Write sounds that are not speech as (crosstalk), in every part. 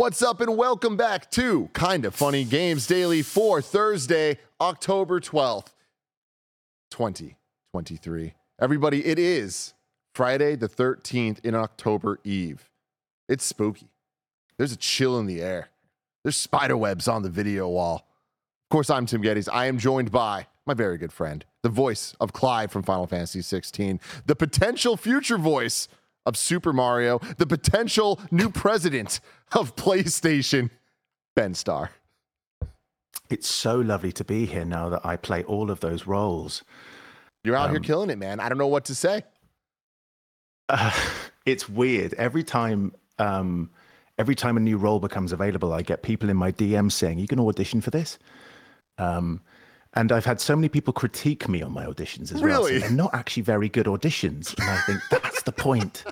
What's up, and welcome back to Kinda Funny Games Daily for Thursday, October 12th, 2023. Everybody, it is Friday the 13th in October Eve. It's spooky. There's a chill in the air. There's spider webs on the video wall. Of course, I'm Tim Gettys. I am joined by my very good friend, the voice of Clive from Final Fantasy 16, the potential future voice of Super Mario, the potential new president of PlayStation, Ben Starr. It's so lovely to be here now that I play all of those roles. You're out Um, here killing it, man. I don't know what to say. Uh, (laughs) it's weird. Every time, um, every time a new role becomes available, I get people in my DM saying, "You can audition for this." Um, and I've had so many people critique me on my auditions as well. Really? saying They're not actually very good auditions, and I think (laughs) that's the point.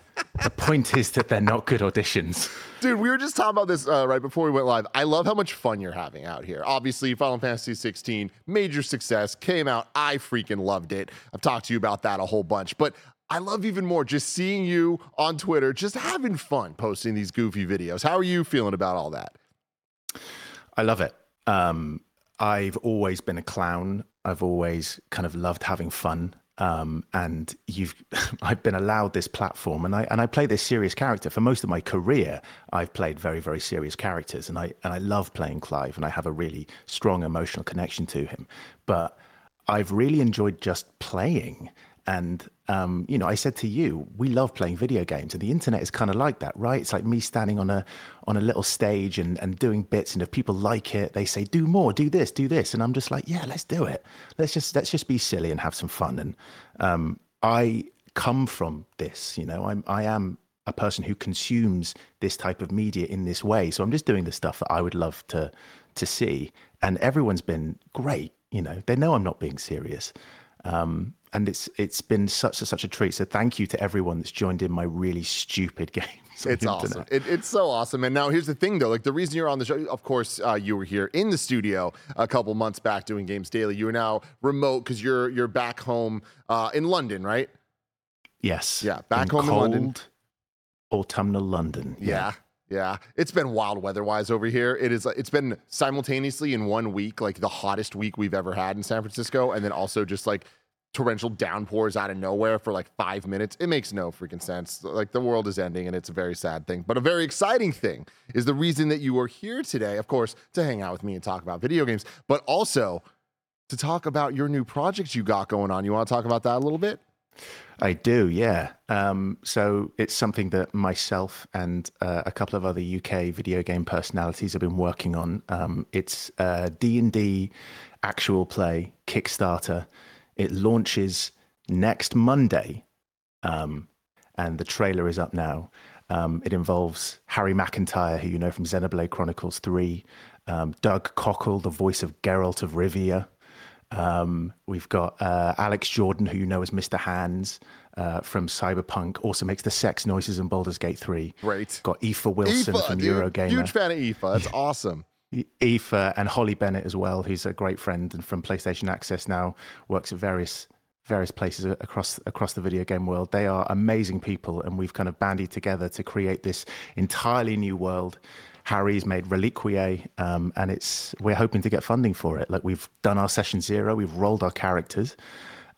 The point is that they're not good auditions. Dude, we were just talking about this uh, right before we went live. I love how much fun you're having out here. Obviously, Final Fantasy 16, major success, came out. I freaking loved it. I've talked to you about that a whole bunch, but I love even more just seeing you on Twitter, just having fun posting these goofy videos. How are you feeling about all that? I love it. Um, I've always been a clown. I've always kind of loved having fun. Um, and you've, (laughs) I've been allowed this platform, and I and I play this serious character for most of my career. I've played very very serious characters, and I and I love playing Clive, and I have a really strong emotional connection to him. But I've really enjoyed just playing. And um, you know, I said to you, we love playing video games, and the internet is kind of like that, right? It's like me standing on a on a little stage and and doing bits, and if people like it, they say, "Do more, do this, do this," and I'm just like, "Yeah, let's do it. Let's just let's just be silly and have some fun." And um, I come from this, you know, I'm I am a person who consumes this type of media in this way, so I'm just doing the stuff that I would love to to see, and everyone's been great. You know, they know I'm not being serious. Um, and it's it's been such a such a treat. So thank you to everyone that's joined in my really stupid (laughs) games. It's awesome. It, it's so awesome. And now here's the thing, though. Like the reason you're on the show, of course, uh, you were here in the studio a couple months back doing games daily. You are now remote because you're you're back home uh, in London, right? Yes. Yeah, back home in London. cold Autumnal London. Yeah. Yeah, it's been wild weather-wise over here. It is. It's been simultaneously in one week, like the hottest week we've ever had in San Francisco, and then also just like torrential downpours out of nowhere for like five minutes. It makes no freaking sense. Like the world is ending, and it's a very sad thing. But a very exciting thing is the reason that you are here today, of course, to hang out with me and talk about video games, but also to talk about your new project you got going on. You want to talk about that a little bit? I do, yeah. Um, so it's something that myself and uh, a couple of other UK video game personalities have been working on. Um, it's D&D actual play Kickstarter. It launches next Monday, um, and the trailer is up now. Um, it involves Harry McEntire, who you know from Xenoblade Chronicles 3, um, Doug Cockle, the voice of Geralt of Rivia, um, we've got uh, Alex Jordan, who you know as Mr. Hands uh, from Cyberpunk, also makes the sex noises in Baldur's Gate 3. Great. Got Aoife Wilson Aoife, from dude. Eurogamer. Huge fan of Aoife. That's awesome. Aoife and Holly Bennett as well, who's a great friend and from PlayStation Access now, works at various various places across across the video game world. They are amazing people, and we've kind of bandied together to create this entirely new world. Harry's made Reliquiae, um, and it's we're hoping to get funding for it. Like we've done our session zero, we've rolled our characters,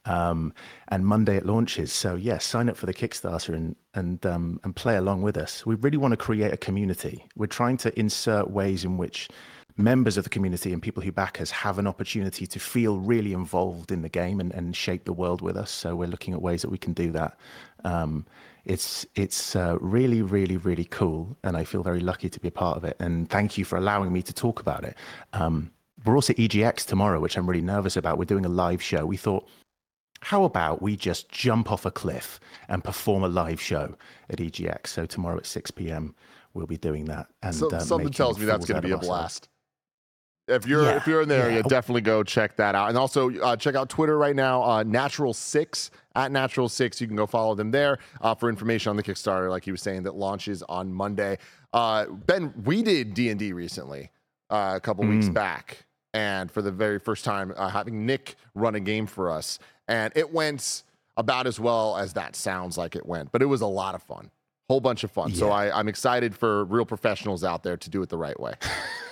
um, and Monday it launches. So yes, sign up for the Kickstarter and and um, and play along with us. We really want to create a community. We're trying to insert ways in which members of the community and people who back us have an opportunity to feel really involved in the game and, and shape the world with us. So we're looking at ways that we can do that. Um, it's it's uh, really really really cool, and I feel very lucky to be a part of it. And thank you for allowing me to talk about it. Um, we're also EGX tomorrow, which I'm really nervous about. We're doing a live show. We thought, how about we just jump off a cliff and perform a live show at EGX? So tomorrow at 6 p.m. we'll be doing that. And So, uh, something tells me that's going to be a blast. If you're Yeah, if you're in the area, yeah. definitely go check that out. And also uh, check out Twitter right now, uh, Natural Six at Natural Six. You can go follow them there uh, for information on the Kickstarter, like he was saying, that launches on Monday. Uh, ben, we did D and D recently, uh, a couple weeks Mm. back, and for the very first time, uh, having Nick run a game for us, and it went about as well as that sounds like it went. But it was a lot of fun, whole bunch of fun. So I, I'm excited for real professionals out there to do it the right way. (laughs)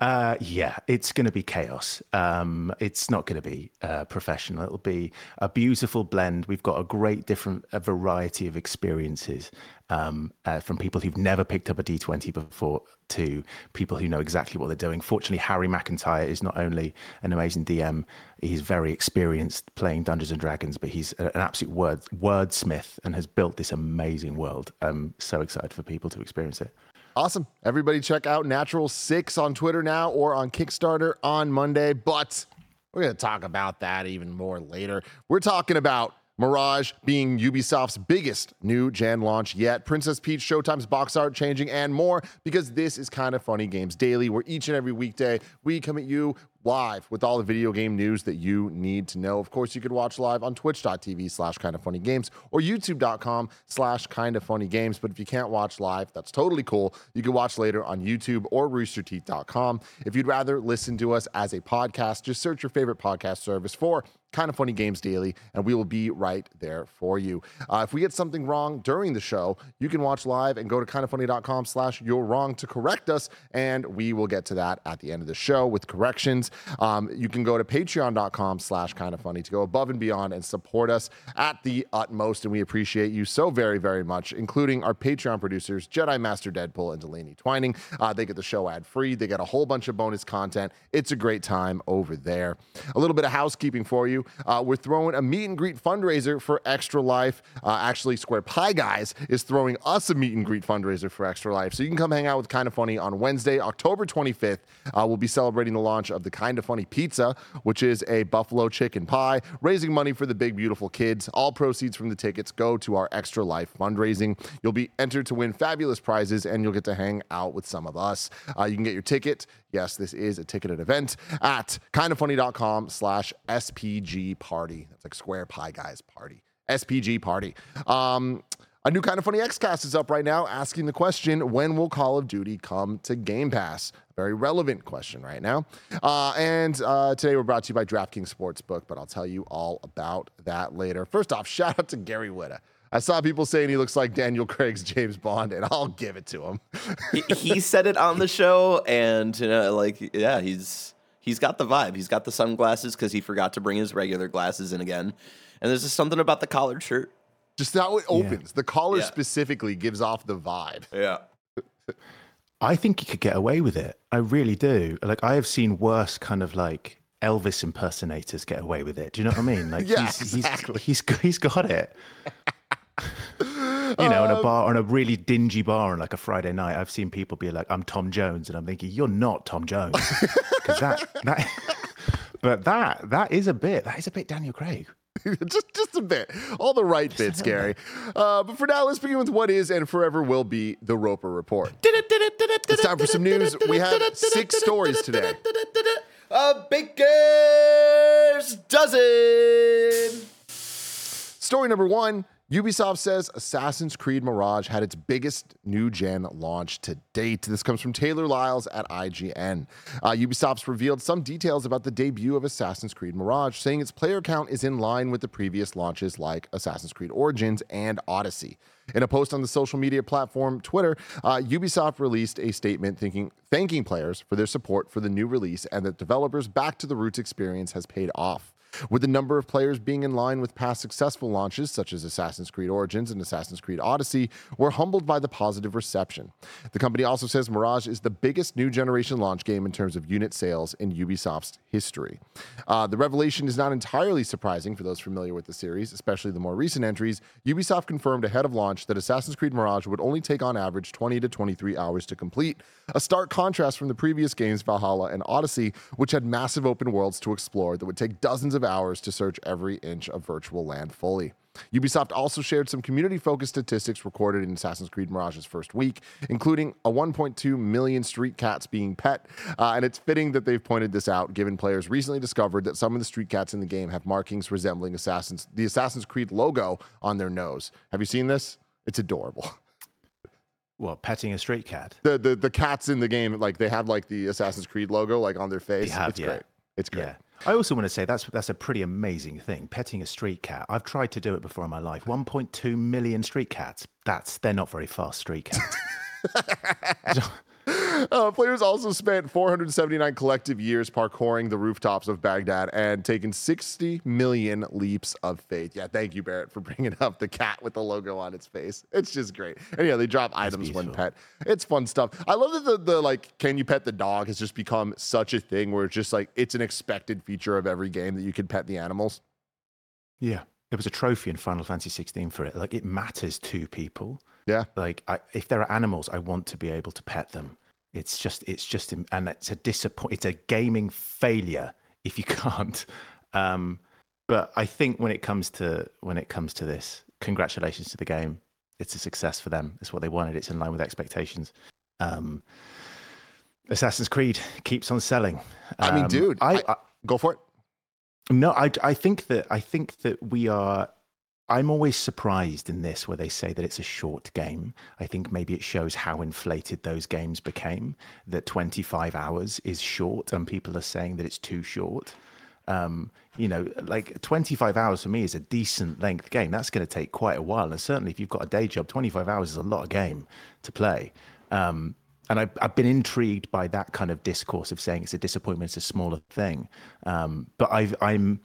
Uh, yeah, it's going to be chaos. Um, it's not going to be uh, professional. It'll be a beautiful blend. We've got a great different a variety of experiences um, uh, from people who've never picked up a D20 before to people who know exactly what they're doing. Fortunately, Harry McEntire is not only an amazing DM, he's very experienced playing Dungeons and Dragons, but he's an absolute word wordsmith and has built this amazing world. I'm so excited for people to experience it. Awesome. Everybody check out Natural Six on Twitter now or on Kickstarter on Monday. But we're going to talk about that even more later. We're talking about Mirage being Ubisoft's biggest new gen launch yet, Princess Peach Showtime's box art changing, and more because this is kinda funny games daily, where each and every weekday we come at you live with all the video game news that you need to know. Of course, you could watch live on twitch.tv slash kinda funny games or youtube.com slash kinda funny games. But if you can't watch live, that's totally cool. You can watch later on YouTube or roosterteeth.com. If you'd rather listen to us as a podcast, just search your favorite podcast service for Kinda Funny Games Daily, and we will be right there for you. Uh, if we get something wrong during the show, you can watch live and go to kindafunny.com slash you're wrong to correct us, and we will get to that at the end of the show with corrections. Um, you can go to patreon.com slash kinda funny to go above and beyond and support us at the utmost, and we appreciate you so very, very much, including our Patreon producers, Jedi Master Deadpool and Delaney Twining. Uh, they get the show ad free. They get a whole bunch of bonus content. It's a great time over there. A little bit of housekeeping for you. Uh, we're throwing a meet and greet fundraiser for Extra Life. Uh, actually, Square Pie Guys is throwing us a meet and greet fundraiser for Extra Life. So you can come hang out with Kinda Funny on Wednesday, October 25th. Uh, we'll be celebrating the launch of the Kinda Funny Pizza, which is a buffalo chicken pie, raising money for the big, beautiful kids. All proceeds from the tickets go to our Extra Life fundraising. You'll be entered to win fabulous prizes, and you'll get to hang out with some of us. Uh, you can get your ticket. Yes, this is a ticketed event at kindafunny.com slash SPG party. That's like Square Pie Guys party. SPG party. Um, a new kinda funny Xcast is up right now asking the question when will Call of Duty come to Game Pass? Very relevant question right now. Uh, and uh, today we're brought to you by DraftKings Sportsbook, but I'll tell you all about that later. First off, (laughs) shout out to Gary Whitta. I saw people saying he looks like Daniel Craig's James Bond, and I'll give it to him. he, he said it on the show, and you know, like, yeah, he's he's got the vibe. He's got the sunglasses because he forgot to bring his regular glasses in again. And there's just something about the collared shirt. Just how it opens. The collar Yeah. specifically gives off the vibe. Yeah. (laughs) I think he could get away with it. I really do. Like I have seen worse kind of like Elvis impersonators get away with it. Do you know what I mean? (laughs) Like Yeah, he's, exactly. he's he's he's got it. (laughs) you know, in a bar on a really dingy bar on like a Friday night, I've seen people be like, "I'm Tom Jones," and I'm thinking, "You're not Tom Jones," (laughs) because that that. But that that is a bit that is a bit Daniel Craig. (laughs) just just a bit. All the right bits, (laughs) Gary. Uh, but for now, let's begin with what is and forever will be the Roper Report. It's time for some news. We have six stories today. A baker's dozen. Story number one Ubisoft says Assassin's Creed Mirage had its biggest new gen launch to date. This comes from Taylor Lyles at IGN. Uh, Ubisoft's revealed some details about the debut of Assassin's Creed Mirage, saying its player count is in line with the previous launches like Assassin's Creed Origins and Odyssey. In a post on the social media platform Twitter, uh, Ubisoft released a statement thinking, thanking players for their support for the new release and that developers' back to the roots experience has paid off. With the number of players being in line with past successful launches, such as Assassin's Creed Origins and Assassin's Creed Odyssey, we're humbled by the positive reception. The company also says Mirage is the biggest new generation launch game in terms of unit sales in Ubisoft's history. Uh, the revelation is not entirely surprising for those familiar with the series, especially the more recent entries. Ubisoft confirmed ahead of launch that Assassin's Creed Mirage would only take on average 20 to 23 hours to complete, a stark contrast from the previous games Valhalla and Odyssey, which had massive open worlds to explore that would take dozens of hours to search every inch of virtual land fully. Ubisoft also shared some community focused statistics recorded in Assassin's Creed Mirage's first week, including a 1.2 million street cats being pet. Uh, and it's fitting that they've pointed this out, given players recently discovered that some of the street cats in the game have markings resembling Assassin's, the Assassin's Creed logo on their nose. Have you seen this? It's adorable. (laughs) Well, petting a street cat? The, the the cats in the game, like they have like the Assassin's Creed logo like on their face. have, it's yeah. great. It's great. Yeah. I also want to say that's that's a pretty amazing thing. Petting a street cat. I've tried to do it before in my life. 1.2 million street cats. That's they're not very fast street cats. (laughs) (laughs) Uh, players also spent 479 collective years parkouring the rooftops of Baghdad and taken 60 million leaps of faith. Yeah, thank you, Barrett, for (laughs) bringing up the cat with the logo on its face. It's just great. And yeah, they drop items when pet. It's fun stuff. I love that the, the like, can you pet the dog has just become such a thing where it's just like, it's an expected feature of every game that you can pet the animals. yeah. There was a trophy in Final Fantasy 16 for it. Like it matters to people. Yeah. Like I, if there are animals, I want to be able to pet them. It's just, it's just, and it's a disappoint. It's a gaming failure if you (laughs) can't. Um, but I think when it comes to when it comes to this, congratulations to the game. It's a success for them. It's what they wanted. It's in line with expectations. Um, Assassin's Creed keeps on selling. I mean, Um, dude, I, I- I Go for it. no, I, I think that I think that we are. I'm always surprised in this where they say that it's a short game. I think maybe it shows how inflated those games became. That 25 hours is short, and people are saying that it's too short. Um, you know, like 25 hours for me is a decent length game. That's going to take quite a while, and certainly if you've got a day job, 25 hours is a lot of game to play. Um, and I've, I've been intrigued by that kind of discourse of saying it's a disappointment, it's a smaller thing. Um, but I've, I'm,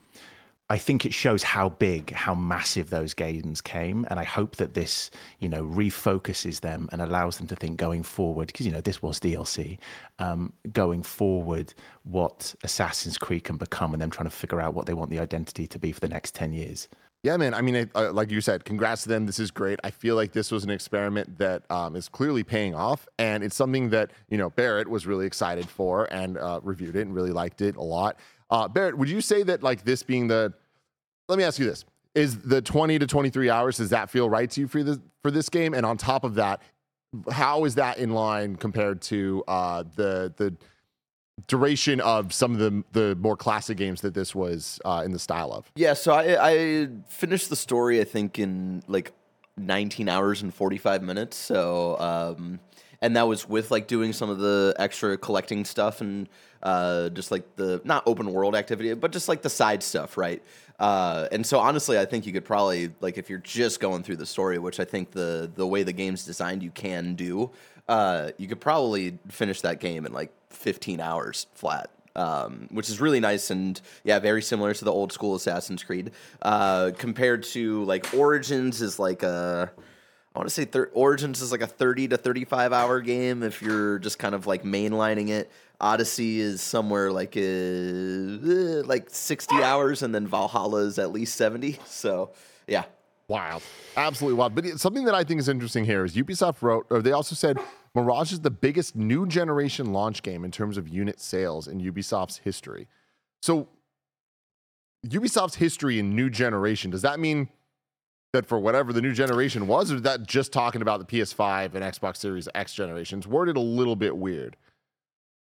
I think it shows how big, how massive those games came, and I hope that this, you know, refocuses them and allows them to think going forward, because you know this was DLC, um, going forward, what Assassin's Creed can become, and them trying to figure out what they want the identity to be for the next ten years. Yeah, man. I mean, uh, like you said, congrats to them. This is great. I feel like this was an experiment that um, is clearly paying off, and it's something that you know Barrett was really excited for and uh, reviewed it and really liked it a lot. Uh, Barrett, would you say that like this being the? Let me ask you this: Is the twenty to twenty three hours? Does that feel right to you for this for this game? And on top of that, how is that in line compared to uh, the the duration of some of the the more classic games that this was uh, in the style of? Yeah, so I I finished the story I think in like 19 hours and 45 minutes. So um and that was with like doing some of the extra collecting stuff and uh just like the not open world activity, but just like the side stuff, right? Uh and so honestly, I think you could probably like if you're just going through the story, which I think the the way the game's designed you can do, uh you could probably finish that game in like 15 hours flat um, which is really nice and yeah, very similar to the old school Assassin's Creed. Uh, compared to like Origins is like a, I want to say thir- Origins is like a thirty to thirty-five hour game if you're just kind of like mainlining it. Odyssey is somewhere like uh, eh, like sixty hours, and then Valhalla is at least seventy. So yeah, Wild, absolutely wild. But something that I think is interesting here is Ubisoft wrote, or they also said, Mirage is the biggest new generation launch game in terms of unit sales in Ubisoft's history. So, Ubisoft's history in new generation does that mean that for whatever the new generation was, or is that just talking about the PS5 and Xbox Series X generations? Worded a little bit weird.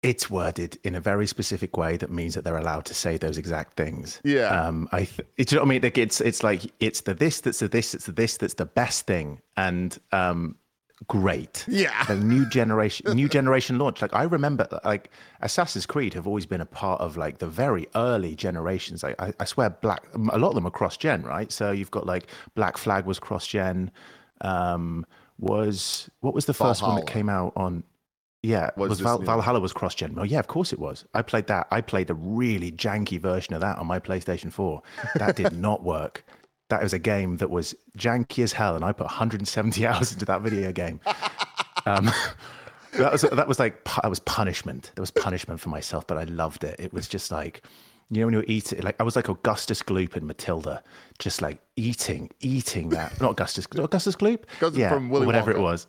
It's worded in a very specific way that means that they're allowed to say those exact things. Yeah. Um, I, th- it's, I mean, like it's it's like it's the this that's the this it's the this that's the best thing, and um, great. Yeah. The new generation, new (laughs) generation launch. Like I remember, like Assassin's Creed have always been a part of like the very early generations. I, I, I swear, Black. A lot of them are cross gen, right? So you've got like Black Flag was cross gen. Um, was what was the first one that came out on? Yeah, Was was, Val- Valhalla was cross-gen? Oh yeah, of course it was. I played that. I played a really janky version of that on my PlayStation 4. That did (laughs) not work. That was a game that was janky as hell, and I put 170 (laughs) hours into that video game. Um, (laughs) that was that was like that was punishment. There was punishment for myself, but I loved it. It was just like you know when you eat it, like I was like Augustus Gloop in Matilda, just like eating, eating that. Not Augustus, Augustus Gloop. Gus- yeah, whatever it was.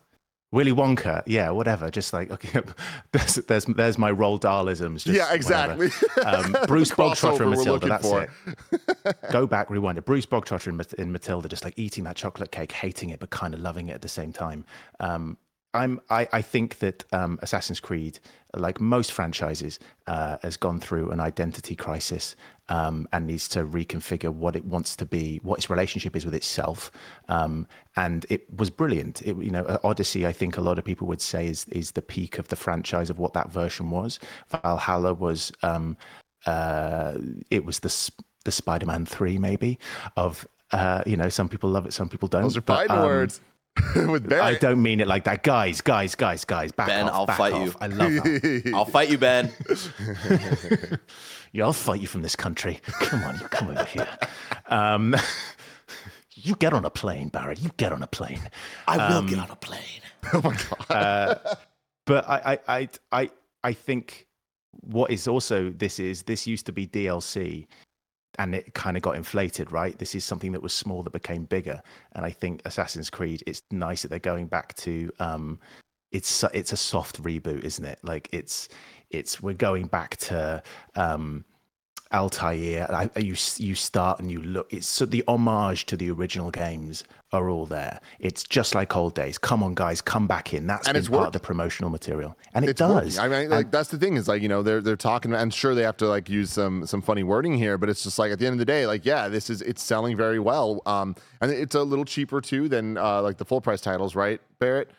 Willy Wonka, yeah, whatever. Just like okay, (laughs) there's there's there's my Roald Dahlisms. Just yeah, exactly. Um, (laughs) Bruce Bogtrotter in we're Matilda. That's for. it. (laughs) Go back, rewind it. Bruce Bogtrotter in, in Matilda, just like eating that chocolate cake, hating it, but kind of loving it at the same time. Um, I'm, I, I think that um, Assassin's Creed, like most franchises, uh, has gone through an identity crisis um, and needs to reconfigure what it wants to be, what its relationship is with itself. Um, and it was brilliant. It, you know, Odyssey, I think a lot of people would say is is the peak of the franchise of what that version was. Valhalla was um, uh, it was the the Spider-Man three maybe of uh, you know some people love it, some people don't. Those are fighting um, words (laughs) with Barrett. I don't mean it like that, guys, guys, guys, guys. Back Ben, off, I'll back fight off. you. I love that. (laughs) I'll fight you, Ben. (laughs) yeah, I'll fight you from this country. Come on, you come over here. Um, you get on a plane, Barrett. You get on a plane. I will Um, get on a plane. oh my god. but I, I, I, I, I think what is also this is this used to be DLC, and it kind of got inflated, right? This is something that was small that became bigger, and I think Assassin's Creed. It's nice that they're going back to. Um, it's it's a soft reboot, isn't it? Like it's it's we're going back to. Um, Altair, I, you you start and you look. It's so the homage to the original games are all there. It's just like old days. Come on, guys, come back in. That's And been part of the promotional material, and it it's does. working. I mean, like that's the thing is like you know they're they're talking. I'm sure they have to like use some some funny wording here, but it's just like at the end of the day, like yeah, this is it's selling very well. Um, and it's a little cheaper too than uh like the full price titles, right, Barrett?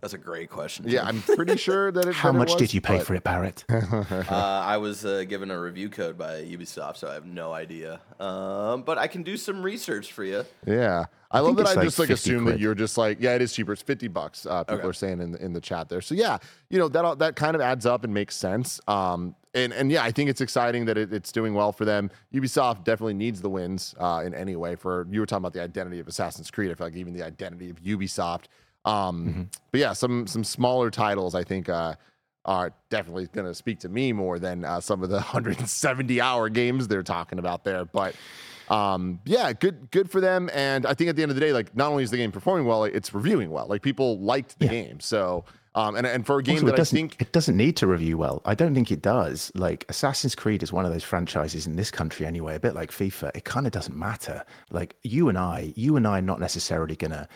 That's a great question. Yeah, I'm pretty sure that it. (laughs) How that it much was, did you pay but- for it, Barrett? (laughs) uh, I was uh, given a review code by Ubisoft, so I have no idea. Um, but I can do some research for you. Yeah, I, love that. it's I like just like assume that you're just like, yeah, it is cheaper. It's fifty bucks. Uh, people Okay. are saying in the, in the chat there. So yeah, you know that all- that kind of adds up and makes sense. Um, and and yeah, I think it's exciting that it, it's doing well for them. Ubisoft definitely needs the wins uh, in any way. For you were talking about the identity of Assassin's Creed. I feel like even the identity of Ubisoft. Um, Mm-hmm. But yeah, some some smaller titles I think uh, are definitely going to speak to me more than uh, some of the (laughs) 170 hour games they're talking about there. But um, yeah, good good for them. And I think at the end of the day, like not only is the game performing well, it's reviewing well. Like people liked the Yeah. game. So um, and and for a game Also, that I think it doesn't need to review well. I don't think it does. Like Assassin's Creed is one of those franchises in this country anyway, a bit like FIFA. It kind of doesn't matter. Like you and I, you and I are not necessarily gonna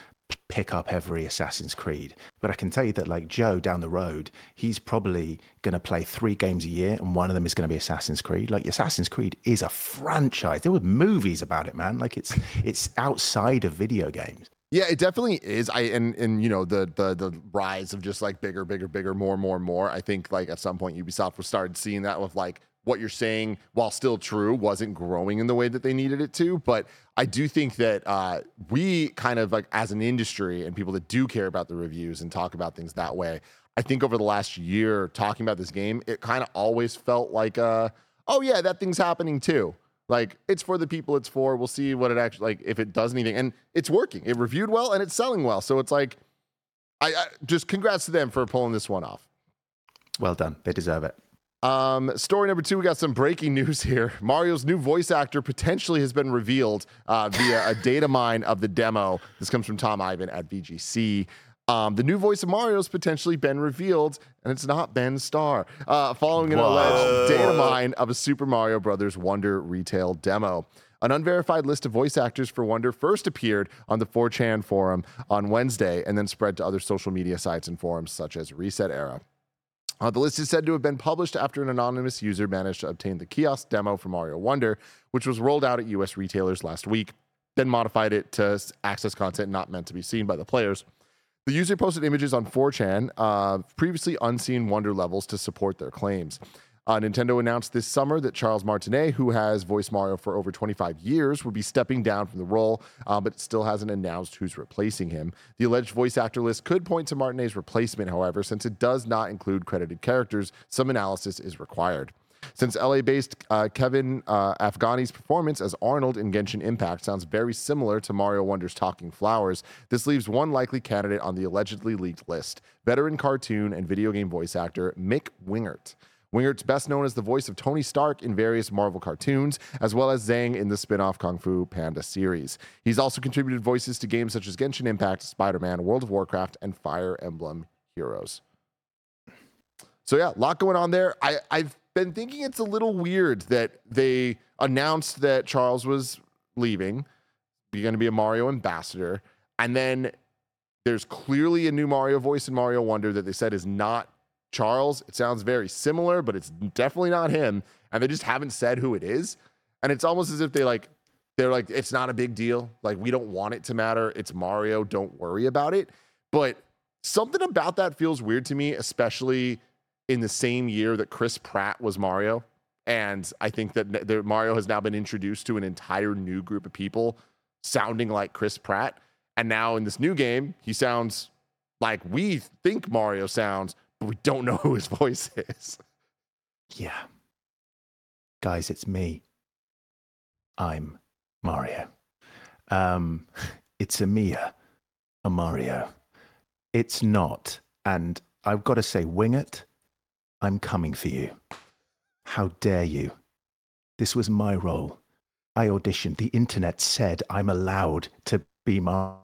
pick up every Assassin's Creed, but I can tell you that like Joe down the road, he's probably gonna play three games a year, and one of them is gonna be Assassin's Creed. Like Assassin's Creed is a franchise. There were movies about it, man. Like it's (laughs) it's outside of video games. Yeah, it definitely is. I and and you know the the the rise of just like bigger, bigger, bigger, more, more, more. I think like at some point Ubisoft started seeing that with like what you're saying, while still true, wasn't growing in the way that they needed it to. But I do think that uh, we kind of like as an industry and people that do care about the reviews and talk about things that way. I think over the last year talking about this game, it kind of always felt like, uh, oh yeah, that thing's happening too. Like it's for the people it's for. We'll see what it actually like if it does anything. And it's working. It reviewed well and it's selling well. So it's like I, I just congrats to them for pulling this one off. Well done. They deserve it. Um, story number two, we got some breaking news here. (laughs) Mario's new voice actor potentially has been revealed uh, via a data mine of the demo. This comes from Tom Ivan at VGC. Um, the new voice of Mario has potentially been revealed, and it's not Ben Starr, uh, following an alleged data mine of a Super Mario Brothers Wonder retail demo. An unverified list of voice actors for Wonder first appeared on the 4chan forum on Wednesday and then spread to other social media sites and forums such as Reset Era. Uh, the list is said to have been published after an anonymous user managed to obtain the kiosk demo for Mario Wonder, which was rolled out at US retailers last week, then modified it to access content not meant to be seen by the players. The user posted images on 4chan of previously unseen Wonder levels to support their claims. Uh, Nintendo announced this summer that Charles Martinet, who has voiced Mario for over 25 years, would be stepping down from the role, uh, but still hasn't announced who's replacing him. The alleged voice actor list could point to Martinet's replacement, however, since it does not include credited characters, some analysis is required. Since LA based uh, Kevin uh, Afghani's performance as Arnold in Genshin Impact sounds very similar to Mario Wonder's Talking Flowers, this leaves one likely candidate on the allegedly leaked list veteran cartoon and video game voice actor Mick Wingert. Wingert's best known as the voice of Tony Stark in various Marvel cartoons, as well as Zhang in the spin off Kung Fu Panda series. He's also contributed voices to games such as Genshin Impact, Spider Man, World of Warcraft, and Fire Emblem Heroes. So, yeah, a lot going on there. I, I've been thinking it's a little weird that they announced that Charles was leaving, going to be a Mario ambassador, and then there's clearly a new Mario voice in Mario Wonder that they said is not Charles. It sounds very similar, but it's definitely not him. And they just haven't said who it is. And it's almost as if they like, they're like, it's not a big deal. Like, we don't want it to matter. It's Mario. Don't worry about it. But something about that feels weird to me, especially in the same year that Chris Pratt was Mario. And I think that Mario has now been introduced to an entire new group of people sounding like Chris Pratt. And now in this new game, he sounds like we think Mario sounds, but we don't know (laughs) who his voice is. Yeah. Guys, it's me. I'm Mario. Um, (laughs) it's a Mia, a Mario. It's not. And I've got to say, Wingert. I'm coming for you. How dare you? This was my role. I auditioned. The internet said I'm allowed to be Mario.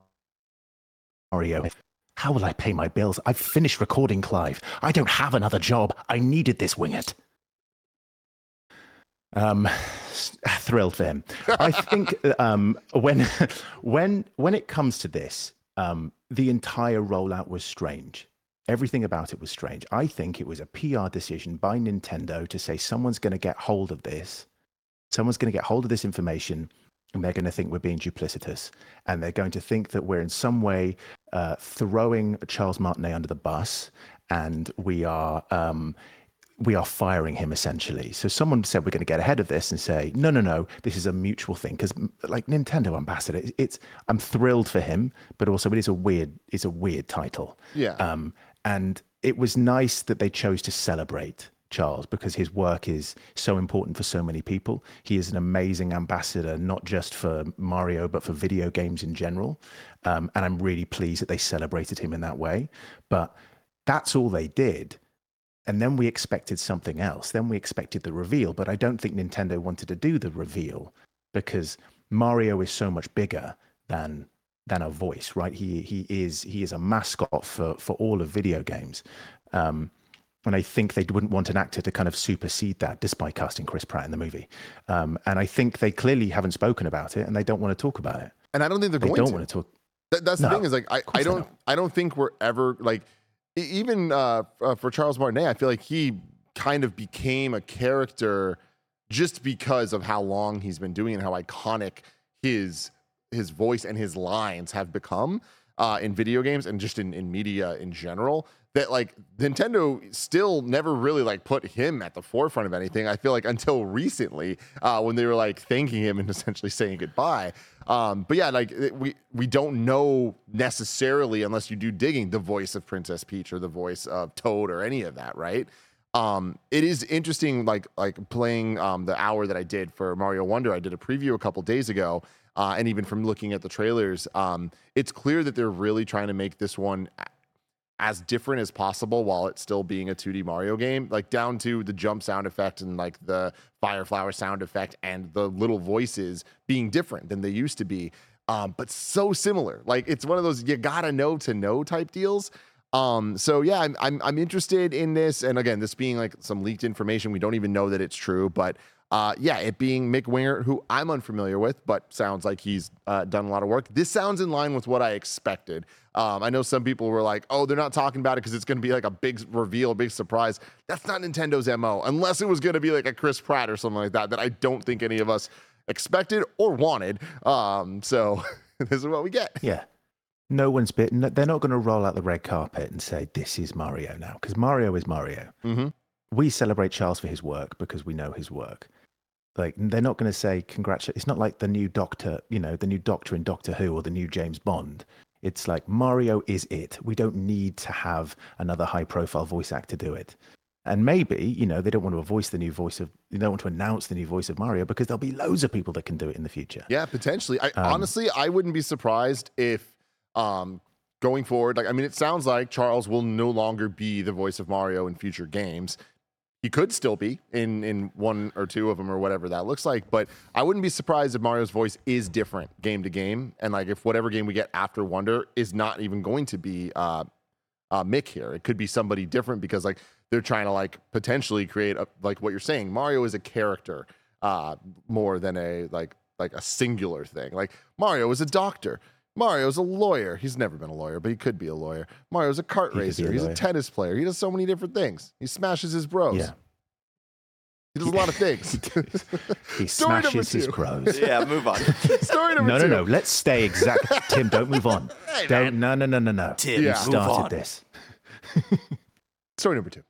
How will I pay my bills? I've finished recording Clive. I don't have another job. I needed this Wingert. Um, thrilled for him. I (laughs) think um, when when when it comes to this, um, the entire rollout was strange. Everything about it was strange. I think it was a PR decision by Nintendo to say someone's going to get hold of this. Someone's going to get hold of this information and they're going to think we're being duplicitous and they're going to think that we're in some way uh, throwing Charles Martinet under the bus and we are um, we are firing him essentially. So someone said we're going to get ahead of this and say no no no this is a mutual thing because like Nintendo ambassador it's I'm thrilled for him but also it is a weird it's a weird title. Yeah. Um, and it was nice that they chose to celebrate Charles because his work is so important for so many people. He is an amazing ambassador, not just for Mario, but for video games in general. Um, and I'm really pleased that they celebrated him in that way. But that's all they did. And then we expected something else. Then we expected the reveal. But I don't think Nintendo wanted to do the reveal because Mario is so much bigger than than a voice, right? He he is he is a mascot for for all of video games. Um, and I think they wouldn't want an actor to kind of supersede that, despite casting Chris Pratt in the movie. Um, and I think they clearly haven't spoken about it, and they don't want to talk about it. And I don't think they're they going don't to. want to talk. That, that's no, the thing is like I, I don't, don't I don't think we're ever like even uh, uh, for Charles Martinet. I feel like he kind of became a character just because of how long he's been doing and how iconic his his voice and his lines have become uh, in video games and just in, in media in general that like Nintendo still never really like put him at the forefront of anything. I feel like until recently, uh, when they were like thanking him and (laughs) essentially saying goodbye. Um, but yeah, like we we don't know necessarily unless you do digging the voice of Princess Peach or the voice of Toad or any of that, right? Um, it is interesting, like like playing um, the hour that I did for Mario Wonder. I did a preview a couple days ago, uh, and even from looking at the trailers, um, it's clear that they're really trying to make this one as different as possible while it's still being a 2D Mario game, like down to the jump sound effect and like the fire flower sound effect and the little voices being different than they used to be. Um, but so similar. Like it's one of those you gotta know to know type deals. Um, so yeah, I'm, I'm I'm interested in this, and again, this being like some leaked information, we don't even know that it's true, but uh, yeah, it being Mick Wingert, who I'm unfamiliar with, but sounds like he's uh, done a lot of work. This sounds in line with what I expected. Um, I know some people were like, "Oh, they're not talking about it because it's going to be like a big reveal, a big surprise." That's not Nintendo's mo, unless it was going to be like a Chris Pratt or something like that. That I don't think any of us expected or wanted. Um, so (laughs) this is what we get. Yeah. No one's bitten. They're not going to roll out the red carpet and say, "This is Mario now," because Mario is Mario. Mm-hmm. we celebrate Charles for his work because we know his work. Like they're not going to say congratulate. It's not like the new Doctor, you know, the new Doctor in Doctor Who or the new James Bond. It's like Mario is it. We don't need to have another high-profile voice actor to do it. And maybe, you know, they don't want to voice the new voice of, they don't want to announce the new voice of Mario because there'll be loads of people that can do it in the future. Yeah, potentially. I Um, honestly, I wouldn't be surprised if um going forward, like I mean, it sounds like Charles will no longer be the voice of Mario in future games. He could still be in in one or two of them or whatever that looks like, but I wouldn't be surprised if Mario's voice is different game to game, and like if whatever game we get after Wonder is not even going to be uh, uh Mick here. It could be somebody different because like they're trying to like potentially create a, like what you're saying. Mario is a character uh more than a like like a singular thing. Like Mario is a doctor. Mario's a lawyer. He's never been a lawyer, but he could be a lawyer. Mario's a kart He racer. a He's a tennis player. He does so many different things. He smashes his bros. Yeah. He does a lot of (laughs) things. He (laughs) Story number smashes his two. crows. yeah, move on. (laughs) Story number No, no, two. no. Let's stay exact. Tim, don't move on. don't. No, no, no, no, no. Tim, you Yeah. move started on. this. Story number two.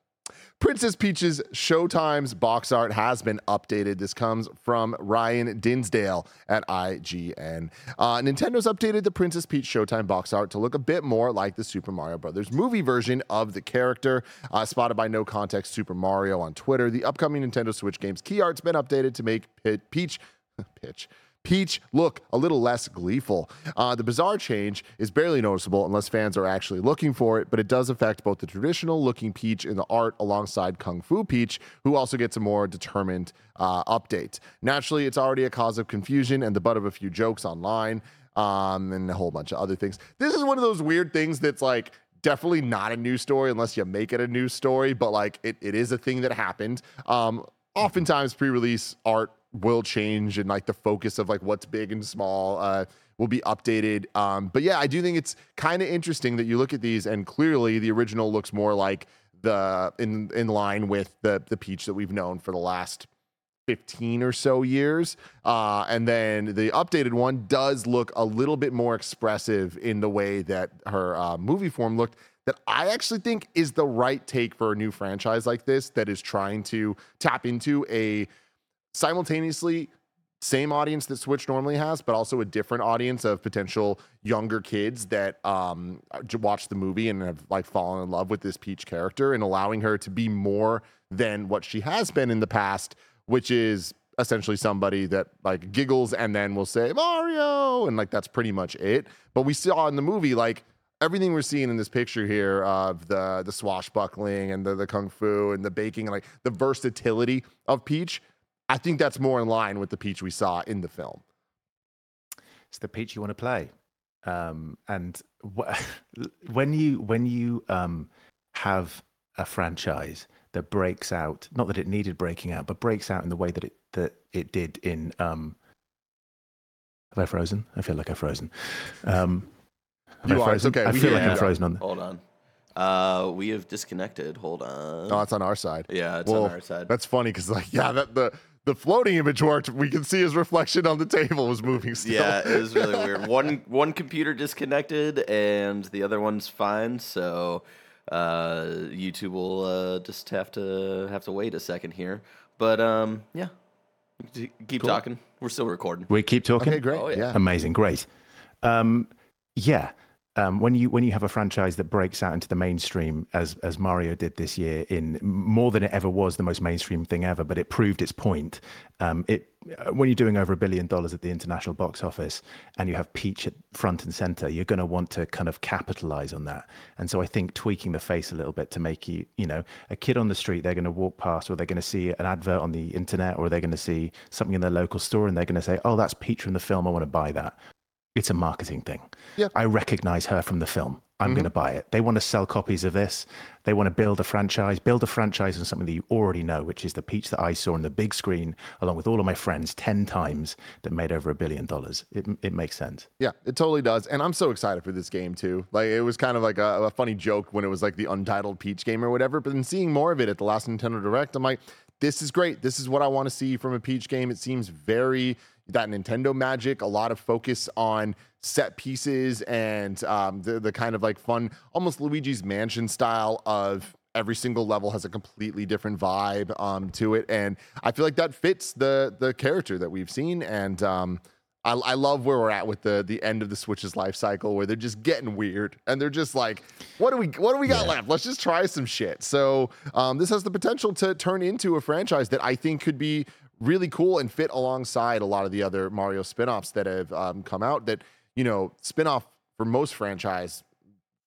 Princess Peach's Showtime's box art has been updated. This comes from Ryan Dinsdale at IGN. Uh, Nintendo's updated the Princess Peach Showtime box art to look a bit more like the Super Mario Brothers movie version of the character. Uh, spotted by No Context Super Mario on Twitter, the upcoming Nintendo Switch game's key art's been updated to make Pe- Peach (laughs) pitch. Peach look a little less gleeful. Uh, the bizarre change is barely noticeable unless fans are actually looking for it, but it does affect both the traditional looking Peach in the art alongside Kung Fu Peach, who also gets a more determined uh, update. Naturally, it's already a cause of confusion and the butt of a few jokes online um, and a whole bunch of other things. This is one of those weird things that's like, definitely not a news story unless you make it a news story, but like it, it is a thing that happened. Um, oftentimes pre-release art will change and like the focus of like what's big and small uh, will be updated. Um, but yeah, I do think it's kind of interesting that you look at these and clearly the original looks more like the in in line with the the peach that we've known for the last 15 or so years. Uh, and then the updated one does look a little bit more expressive in the way that her uh, movie form looked. That I actually think is the right take for a new franchise like this that is trying to tap into a simultaneously same audience that Switch normally has, but also a different audience of potential younger kids that um, watch the movie and have like fallen in love with this Peach character and allowing her to be more than what she has been in the past, which is essentially somebody that like giggles and then will say Mario and like that's pretty much it. But we saw in the movie like everything we're seeing in this picture here of the the swashbuckling and the, the kung fu and the baking and like the versatility of Peach, I think that's more in line with the Peach we saw in the film. It's the Peach you want to play. Um, and wh- (laughs) when you when you um, have a franchise that breaks out, not that it needed breaking out, but breaks out in the way that it that it did in. Um, have I frozen? I feel like I've frozen. Um, You I are, it's okay, I we feel can like I'm frozen on. The, Hold on. Uh, we have disconnected. Hold on. No, it's on our side. yeah, it's Well, on our side. That's funny because like (laughs) yeah, that the the floating image worked. We can see his reflection on the table was moving still. Yeah, it was really (laughs) weird. One one computer disconnected and the other one's fine. So uh, YouTube will uh, just have to have to wait a second here. But um, yeah, keep talking. We're still recording. we keep talking. Okay, great. Oh, yeah. yeah. Amazing, great. Um, yeah, um, when you when you have a franchise that breaks out into the mainstream, as as Mario did this year, in more than it ever was the most mainstream thing ever, but it proved its point. Um, it uh, when you're doing over a billion dollars at the international box office, and you have Peach at front and center, you're going to want to kind of capitalize on that. And so I think tweaking the face a little bit to make you, you know, a kid on the street, they're going to walk past, or they're going to see an advert on the internet, or they're going to see something in their local store, and they're going to say, "Oh, that's Peach from the film. I want to buy that." It's a marketing thing. Yeah. I recognize her from the film. I'm mm-hmm. going to buy it. They want to sell copies of this. They want to build a franchise, build a franchise on something that you already know, which is the Peach that I saw on the big screen along with all of my friends 10 times that made over a billion dollars. It, it makes sense. Yeah, it totally does. And I'm so excited for this game too. Like it was kind of like a, a funny joke when it was like the untitled Peach game or whatever. But then seeing more of it at the last Nintendo Direct, I'm like, this is great. This is what I want to see from a Peach game. It seems very that Nintendo magic, a lot of focus on set pieces and um, the, the kind of like fun, almost Luigi's Mansion style of every single level has a completely different vibe um, to it, and I feel like that fits the the character that we've seen. And um, I, I love where we're at with the the end of the Switch's life cycle, where they're just getting weird, and they're just like, "What do we what do we got Yeah. left? Let's just try some shit." So um, this has the potential to turn into a franchise that I think could be really cool and fit alongside a lot of the other Mario spin-offs that have um, come out. That you know, spin-off for most franchise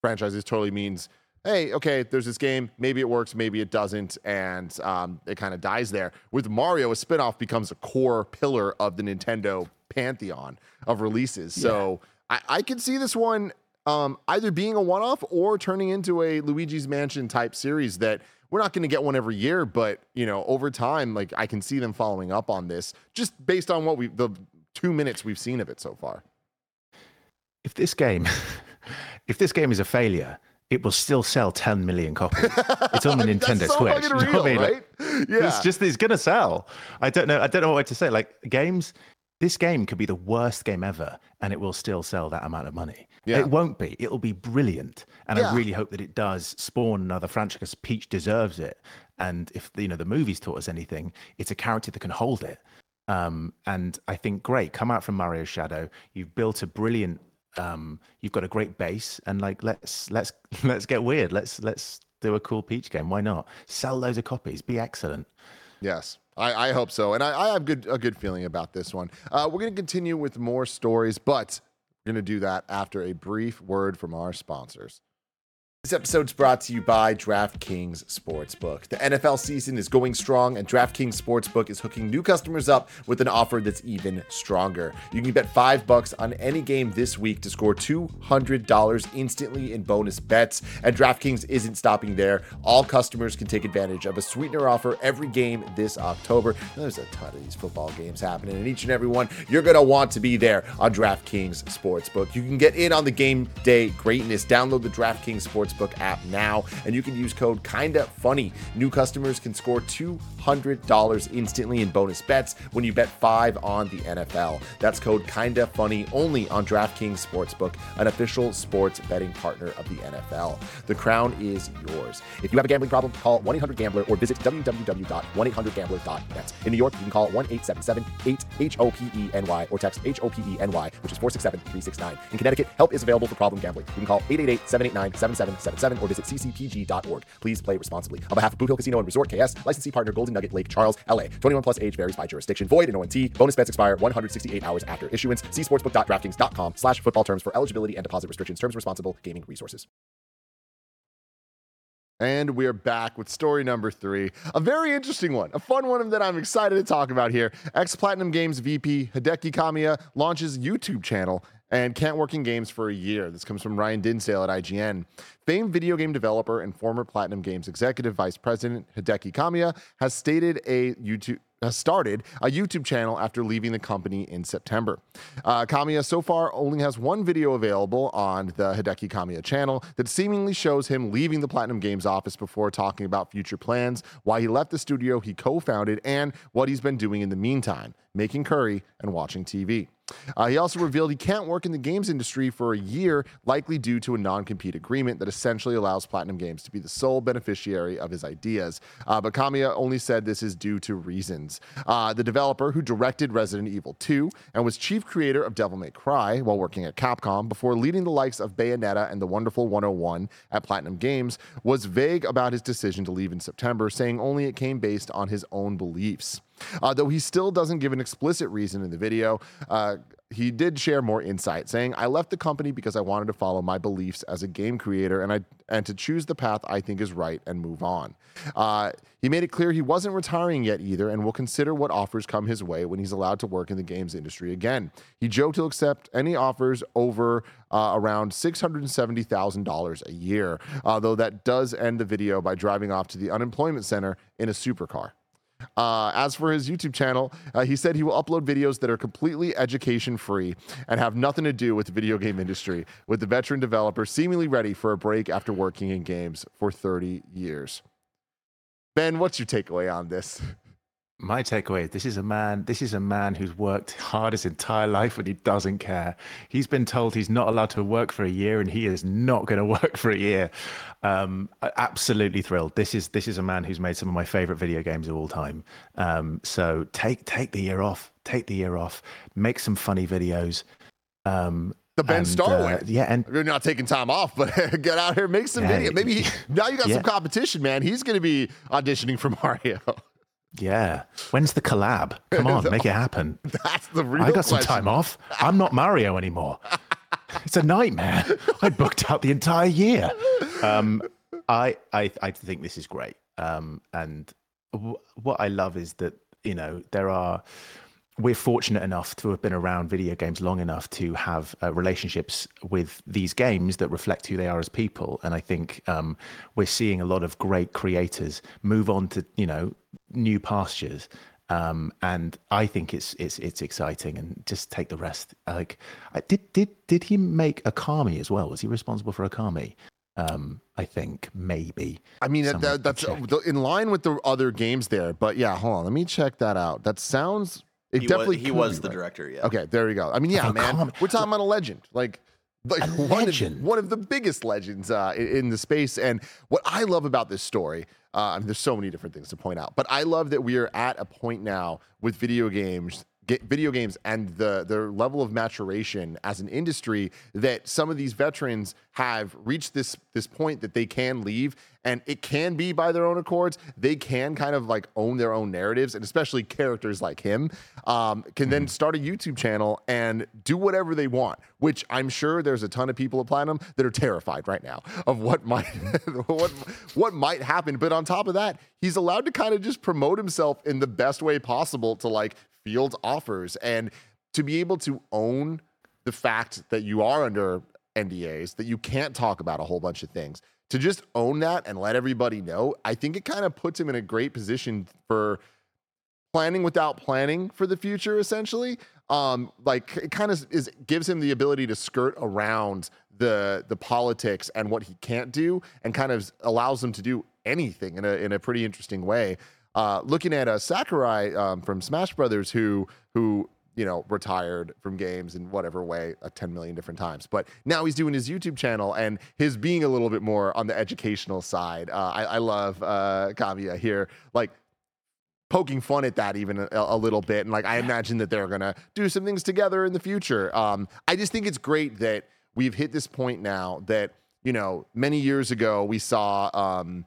franchises totally means hey, okay, there's this game. Maybe it works, maybe it doesn't, and um, it kind of dies there. With Mario, a spinoff becomes a core pillar of the Nintendo pantheon of releases. So I, I can see this one um, either being a one-off or turning into a Luigi's Mansion type series that we're not going to get one every year, but you know, over time, like I can see them following up on this just based on what we the two minutes we've seen of it so far. If this game, (laughs) if this game is a failure, it will still sell 10 million copies. It's on the (laughs) Nintendo so Switch. fucking you know I real, mean? Like, yeah. It's just it's gonna sell. I don't know. I don't know what to say. Like games, this game could be the worst game ever, and it will still sell that amount of money. Yeah. It won't be. It'll be brilliant, and Yeah. I really hope that it does spawn another franchise. Because Peach deserves it, and if you know the movies taught us anything, it's a character that can hold it. Um, and I think great. Come out from Mario Shadow. You've built a brilliant. Um, you've got a great base, and like let's let's (laughs) let's get weird. Let's let's do a cool Peach game. Why not? Sell loads of copies. Be excellent. Yes, I, I hope so, and I, I have good a good feeling about this one. Uh, we're going to continue with more stories, but we're going to do that after a brief word from our sponsors. This episode's brought to you by DraftKings Sportsbook. The NFL season is going strong, and DraftKings Sportsbook is hooking new customers up with an offer that's even stronger. You can bet five bucks on any game this week to score $200 instantly in bonus bets. And DraftKings isn't stopping there. All customers can take advantage of a sweetener offer every game this October. There's a ton of these football games happening, and each and every one you're going to want to be there on DraftKings Sportsbook. You can get in on the game day greatness. Download the DraftKings Sportsbook app now, and you can use code Kinda Funny. New customers can score $200 instantly in bonus bets when you bet five on the NFL. That's code Kinda Funny only on DraftKings Sportsbook, an official sports betting partner of the NFL. The crown is yours. If you have a gambling problem, call 1 800 Gambler or visit www.1800Gambler.net. In New York, you can call 1 877 8 H O P E N Y or text H O P E N Y, which is 467 369. In Connecticut, help is available for problem gambling. You can call 888 789 7777 or visit ccpg.org. Please play responsibly. On behalf of Boot Hill Casino and Resort KS, licensee partner Golden Nugget Lake Charles, LA. 21 plus age varies by jurisdiction. Void in ONT. Bonus bets expire 168 hours after issuance. See sportsbook.draftkings.com slash football terms for eligibility and deposit restrictions. Terms responsible gaming resources. And we're back with story number three. A very interesting one, a fun one that I'm excited to talk about here. Ex Platinum Games VP Hideki Kamiya launches YouTube channel and can't work in games for a year. This comes from Ryan Dinsdale at IGN. Famed video game developer and former Platinum Games executive vice president Hideki Kamiya has stated a YouTube has started a YouTube channel after leaving the company in September. Uh, Kamiya so far only has one video available on the Hideki Kamiya channel that seemingly shows him leaving the Platinum Games office before talking about future plans, why he left the studio he co founded, and what he's been doing in the meantime making curry and watching TV. Uh, he also revealed he can't work in the games industry for a year, likely due to a non compete agreement that essentially allows Platinum Games to be the sole beneficiary of his ideas. Uh, but Kamiya only said this is due to reasons. Uh, the developer who directed Resident Evil 2 and was chief creator of Devil May Cry while working at Capcom before leading the likes of Bayonetta and The Wonderful 101 at Platinum Games was vague about his decision to leave in September, saying only it came based on his own beliefs. Uh, though he still doesn't give an explicit reason in the video, uh, he did share more insight, saying, "I left the company because I wanted to follow my beliefs as a game creator and I and to choose the path I think is right and move on." Uh, he made it clear he wasn't retiring yet either, and will consider what offers come his way when he's allowed to work in the games industry again. He joked he'll accept any offers over uh, around six hundred and seventy thousand dollars a year, uh, though that does end the video by driving off to the unemployment center in a supercar. Uh, as for his YouTube channel, uh, he said he will upload videos that are completely education free and have nothing to do with the video game industry, with the veteran developer seemingly ready for a break after working in games for 30 years. Ben, what's your takeaway on this? My takeaway is this is a man this is a man who's worked hard his entire life and he doesn't care he's been told he's not allowed to work for a year and he is not going (laughs) to work for a year um, absolutely thrilled this is this is a man who's made some of my favorite video games of all time um, so take take the year off take the year off make some funny videos um, the Ben Starr uh. Yeah, and you're not taking time off, but (laughs) get out here, make some yeah, video. Maybe he, (laughs) now you got yeah. some competition, man. He's going to be auditioning for Mario. Yeah. When's the collab? Come on, make it happen. (laughs) That's the real I got question. some time off. I'm not Mario anymore. (laughs) it's a nightmare. I booked out the entire year. Um, I, I, I think this is great. Um, and w- what I love is that, you know, there are, we're fortunate enough to have been around video games long enough to have uh, relationships with these games that reflect who they are as people. And I think um, we're seeing a lot of great creators move on to, you know, new pastures. Um, and I think it's it's it's exciting, and just take the rest. Like, did did did he make Okami as well? Was he responsible for Okami? Um, I think maybe. I mean, that, that, that's in line with the other games there. But yeah, hold on, let me check that out. That sounds. It he definitely was, he was the right? director. Yeah. Okay, there you go. I mean, yeah, man, we're talking about a legend. Like like one of, one of, the biggest legends uh, in, in, the space. And what I love about this story, uh, I mean, there's so many different things to point out, but I love that we are at a point now with video games video games and the their level of maturation as an industry that some of these veterans have reached this this point that they can leave. And it can be by their own accords. They can kind of like own their own narratives and especially characters like him um, can then mm-hmm. start a youtube channel and do whatever they want which i'm sure there's a ton of people at platinum that are terrified right now of what might (laughs) what what might happen. But on top of that he's allowed to kind of just promote himself in the best way possible to like field offers and to be able to own the fact that you are under NDAs, that you can't talk about a whole bunch of things, to just own that and let everybody know, I think it kind of puts him in a great position for planning without planning for the future, essentially. Um, like it kind of is gives him the ability to skirt around the the politics and what he can't do, and kind of allows him to do anything in a in a pretty interesting way. Uh, looking at a uh, Sakurai um, from Smash Brothers, who who you know retired from games in whatever way, uh, 10 million different times, but now he's doing his YouTube channel and his being a little bit more on the educational side. Uh, I, I, love uh, Kamiya here, like poking fun at that even a, a, little bit, and like I imagine that they're gonna do some things together in the future. Um, I just think it's great that we've hit this point now that you know many years ago we saw. Um,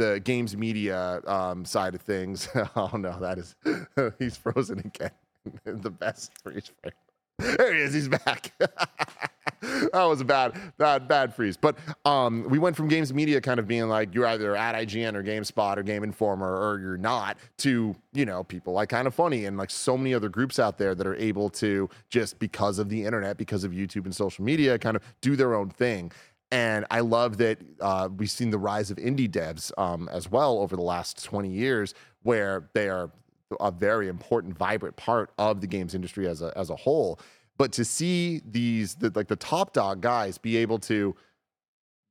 the games media um, side of things. (laughs) oh no, that is (laughs) he's frozen again. (laughs) the best freeze frame. There he is. He's back. that was a bad, bad, bad freeze. But um, we went from games media kind of being like you're either at IGN or GameSpot or Game Informer or you're not to you know people like Kinda Funny and like so many other groups out there that are able to just because of the internet, because of YouTube and social media, kind of do their own thing. And I love that uh, we've seen the rise of indie devs um, as well over the last 20 years, where they are a very important, vibrant part of the games industry as a as a whole. But to see these the, like the top dog guys be able to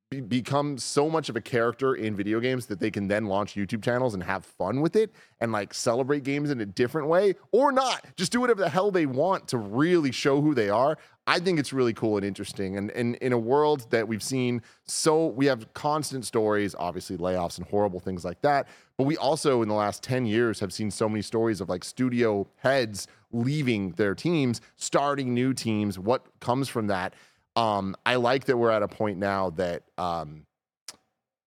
be, become so much of a character in video games that they can then launch YouTube channels and have fun with it and like celebrate games in a different way or not. Just do whatever the hell they want to really show who they are. I think it's really cool and interesting. And, and in a world that we've seen so we have constant stories, obviously layoffs and horrible things like that. But we also in the last 10 years have seen so many stories of like studio heads leaving their teams, starting new teams, what comes from that. Um, I like that we're at a point now that um,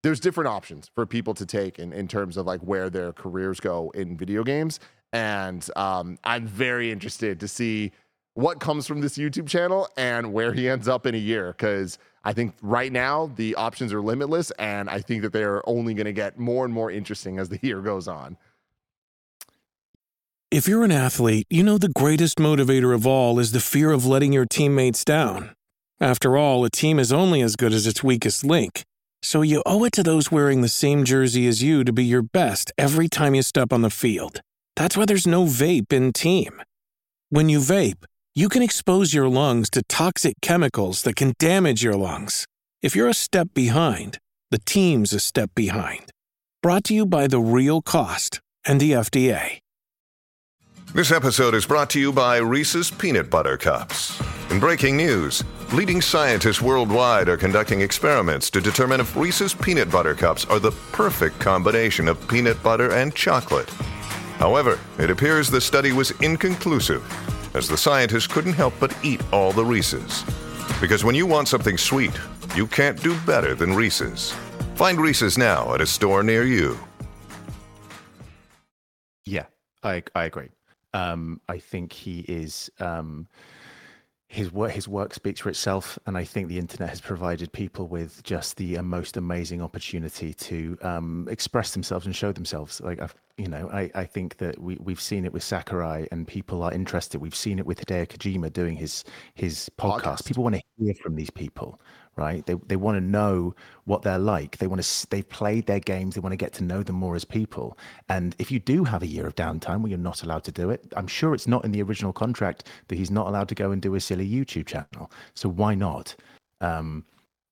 there's different options for people to take in, in terms of like where their careers go in video games. And um, I'm very interested to see what comes from this YouTube channel and where he ends up in a year. Because I think right now the options are limitless. And I think that they're only going to get more and more interesting as the year goes on. If you're an athlete, you know the greatest motivator of all is the fear of letting your teammates down. After all, a team is only as good as its weakest link. So you owe it to those wearing the same jersey as you to be your best every time you step on the field. That's why there's no vape in team. When you vape, you can expose your lungs to toxic chemicals that can damage your lungs. If you're a step behind, the team's a step behind. Brought to you by The Real Cost and the FDA. This episode is brought to you by Reese's Peanut Butter Cups. In breaking news, leading scientists worldwide are conducting experiments to determine if Reese's Peanut Butter Cups are the perfect combination of peanut butter and chocolate. However, it appears the study was inconclusive, as the scientists couldn't help but eat all the Reese's. Because when you want something sweet, you can't do better than Reese's. Find Reese's now at a store near you. Yeah, I I agree. Um, I think he is. Um, his work his work speaks for itself, and I think the internet has provided people with just the uh, most amazing opportunity to um, express themselves and show themselves. Like I've, you know, I, I think that we we've seen it with Sakurai, and people are interested. We've seen it with Hideo Kojima doing his his podcast. Podcast. People want to hear from these people, right? They they want to know what they're like. They want to they've played their games. They want to get to know them more as people. And if you do have a year of downtime where you're not allowed to do it, I'm sure it's not in the original contract that he's not allowed to go and do a silly YouTube channel. So why not? Um,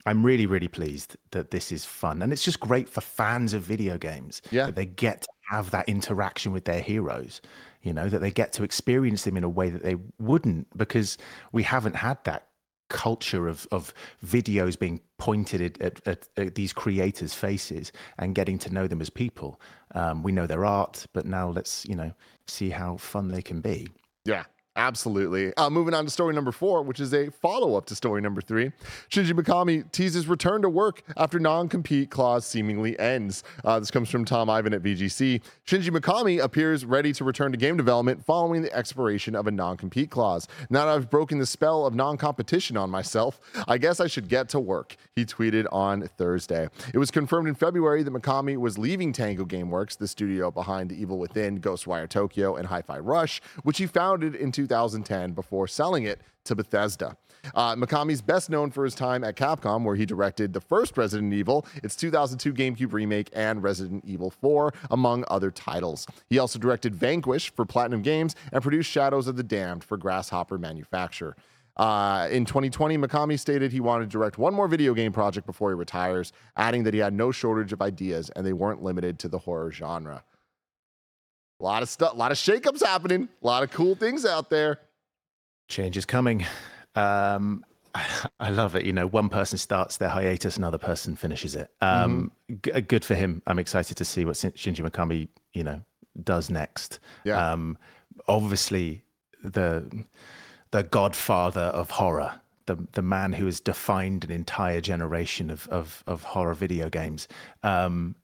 I'm really, really pleased that this is fun. And it's just great for fans of video games Yeah. that they get to have that interaction with their heroes, you know, that they get to experience them in a way that they wouldn't because we haven't had that culture of, of videos being pointed at, at, at, these creators' faces and getting to know them as people. Um, we know their art, but now let's, you know, see how fun they can be. Yeah, absolutely. Uh, moving on to story number four, which is a follow up to story number three. Shinji Mikami teases return to work after non compete clause seemingly ends. Uh, this comes from Tom Ivan at VGC. Shinji Mikami appears ready to return to game development following the expiration of a non compete clause. Now that I've broken the spell of non competition on myself, I guess I should get to work, he tweeted on Thursday. It was confirmed in February that Mikami was leaving Tango Gameworks, the studio behind The Evil Within, Ghostwire Tokyo, and Hi Fi Rush, which he founded in 2010 before selling it to Bethesda. Uh, Mikami's best known for his time at Capcom, where he directed the first Resident Evil, its 2002 GameCube remake, and Resident Evil 4, among other titles. He also directed Vanquish for Platinum Games and produced Shadows of the Damned for Grasshopper Manufacture. Uh, in 2020, Mikami stated he wanted to direct one more video game project before he retires, adding that he had no shortage of ideas and they weren't limited to the horror genre. A lot of stuff, a lot of shakeups happening, a lot of cool things out there. Change is coming. Um, (laughs) I love it. You know, one person starts their hiatus, another person finishes it. Um, g- good for him. I'm excited to see what Shin- Shinji Mikami, you know, does next. Yeah. Um, obviously, the the godfather of horror, the the man who has defined an entire generation of of, of horror video games, um,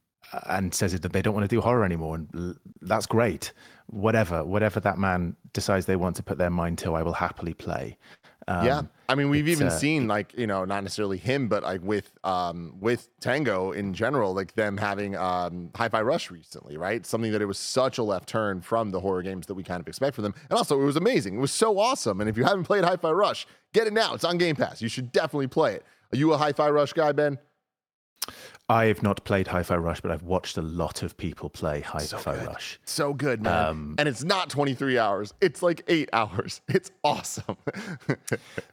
and says that they don't want to do horror anymore, and that's great. Whatever, whatever that man decides they want to put their mind to, I will happily play. Um, yeah, I mean, we've even uh, seen like you know, not necessarily him, but like with um with Tango in general, like them having um Hi-Fi Rush recently, right? Something that it was such a left turn from the horror games that we kind of expect from them, and also it was amazing. It was so awesome. And if you haven't played Hi-Fi Rush, get it now. It's on Game Pass. You should definitely play it. Are you a Hi-Fi Rush guy, Ben? I have not played Hi-Fi Rush, but I've watched a lot of people play Hi-Fi good. Rush. So good, man. Um, and it's not 23 hours. It's like eight hours. (laughs) It's awesome. (laughs)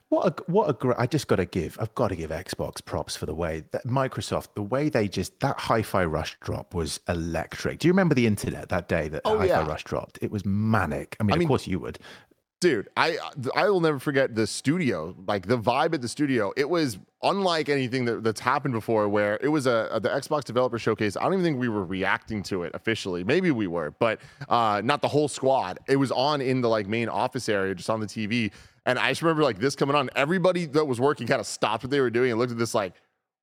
What a what a great! I just got to give. I've got to give Xbox props for the way that Microsoft, the way they just that Hi-Fi Rush drop was electric. Do you remember the internet that day that Oh, Hi-Fi yeah. Rush dropped? It was manic. I mean, I mean- of course you would. Dude i i will never forget the studio like the vibe at the studio. It was unlike anything that, that's happened before where it was a, the xbox developer showcase i don't even think we were reacting to it officially. Maybe we were but uh not the whole squad. It was on in the like main office area just on the tv and i just remember like this coming on. Everybody that was working kind of stopped what they were doing and looked at this like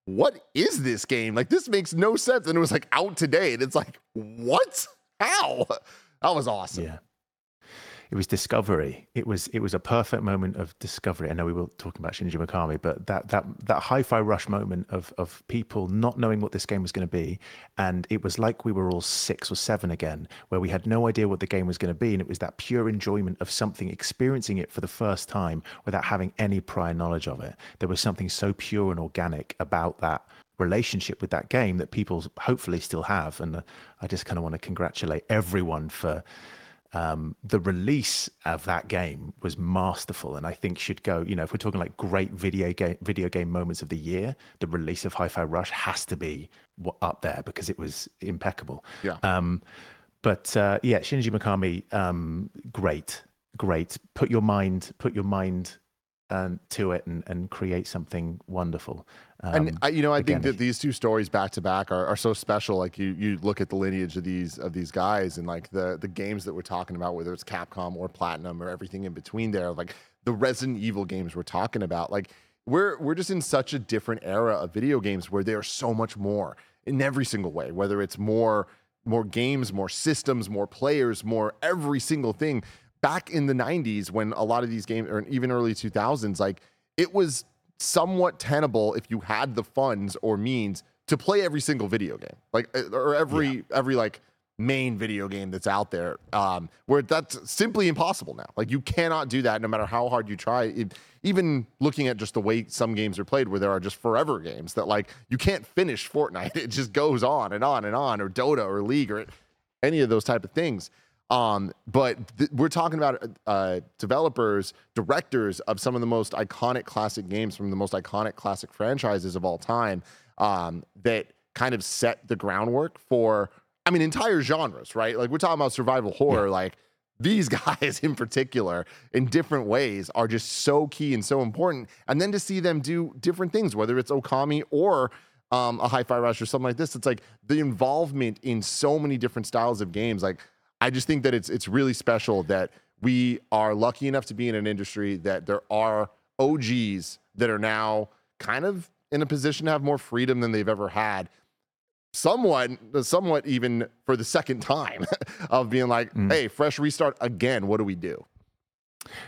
what is this game? Like this makes no sense. And it was like out today. And it's like what? How? (laughs) That was awesome. Yeah. It was discovery. It was it was a perfect moment of discovery. I know we were talking about Shinji Mikami, but that that that hi-fi rush moment of of people not knowing what this game was going to be, and it was like we were all six or seven again, where we had no idea what the game was going to be, and it was that pure enjoyment of something, experiencing it for the first time without having any prior knowledge of it. There was something so pure and organic about that relationship with that game that people hopefully still have, and uh, I just kind of want to congratulate everyone for um, the release of that game was masterful and I think should go, you know, if we're talking like great video game video game moments of the year, the release of Hi-Fi Rush has to be up there because it was impeccable. Yeah. Um, but uh, yeah, Shinji Mikami, um, great, great. Put your mind, put your mind um, to it, and, and create something wonderful. Um, and I, you know, I again, think that these two stories back to back are, are so special. Like you, you look at the lineage of these of these guys, and like the the games that we're talking about, whether it's Capcom or Platinum or everything in between there, like the Resident Evil games we're talking about, like we're we're just in such a different era of video games where they are so much more in every single way. Whether it's more more games, more systems, more players, more every single thing. Back in the 90s, when a lot of these games, or even early 2000s, like it was somewhat tenable if you had the funds or means to play every single video game, like uh, or every yeah. every like main video game that's out there. Um, where that's simply impossible now. Like you cannot do that no matter how hard you try. It, even looking at just the way some games are played, where there are just forever games that like you can't finish Fortnite. (laughs) It just goes on and on and on, or Dota or League or any of those type of things. Um, but th- we're talking about uh, developers, directors of some of the most iconic classic games from the most iconic classic franchises of all time um, that kind of set the groundwork for, I mean, entire genres, right? Like we're talking about survival horror, yeah. like (laughs) these guys in particular in different ways are just so key and so important. And then to see them do different things, whether it's Okami or um, a Hi-Fi Rush or something like this, it's like the involvement in so many different styles of games. Like I just think that it's it's really special that we are lucky enough to be in an industry that there are OGs that are now kind of in a position to have more freedom than they've ever had. Somewhat, somewhat even for the second time (laughs) of being like, mm. hey, fresh restart again. What do we do?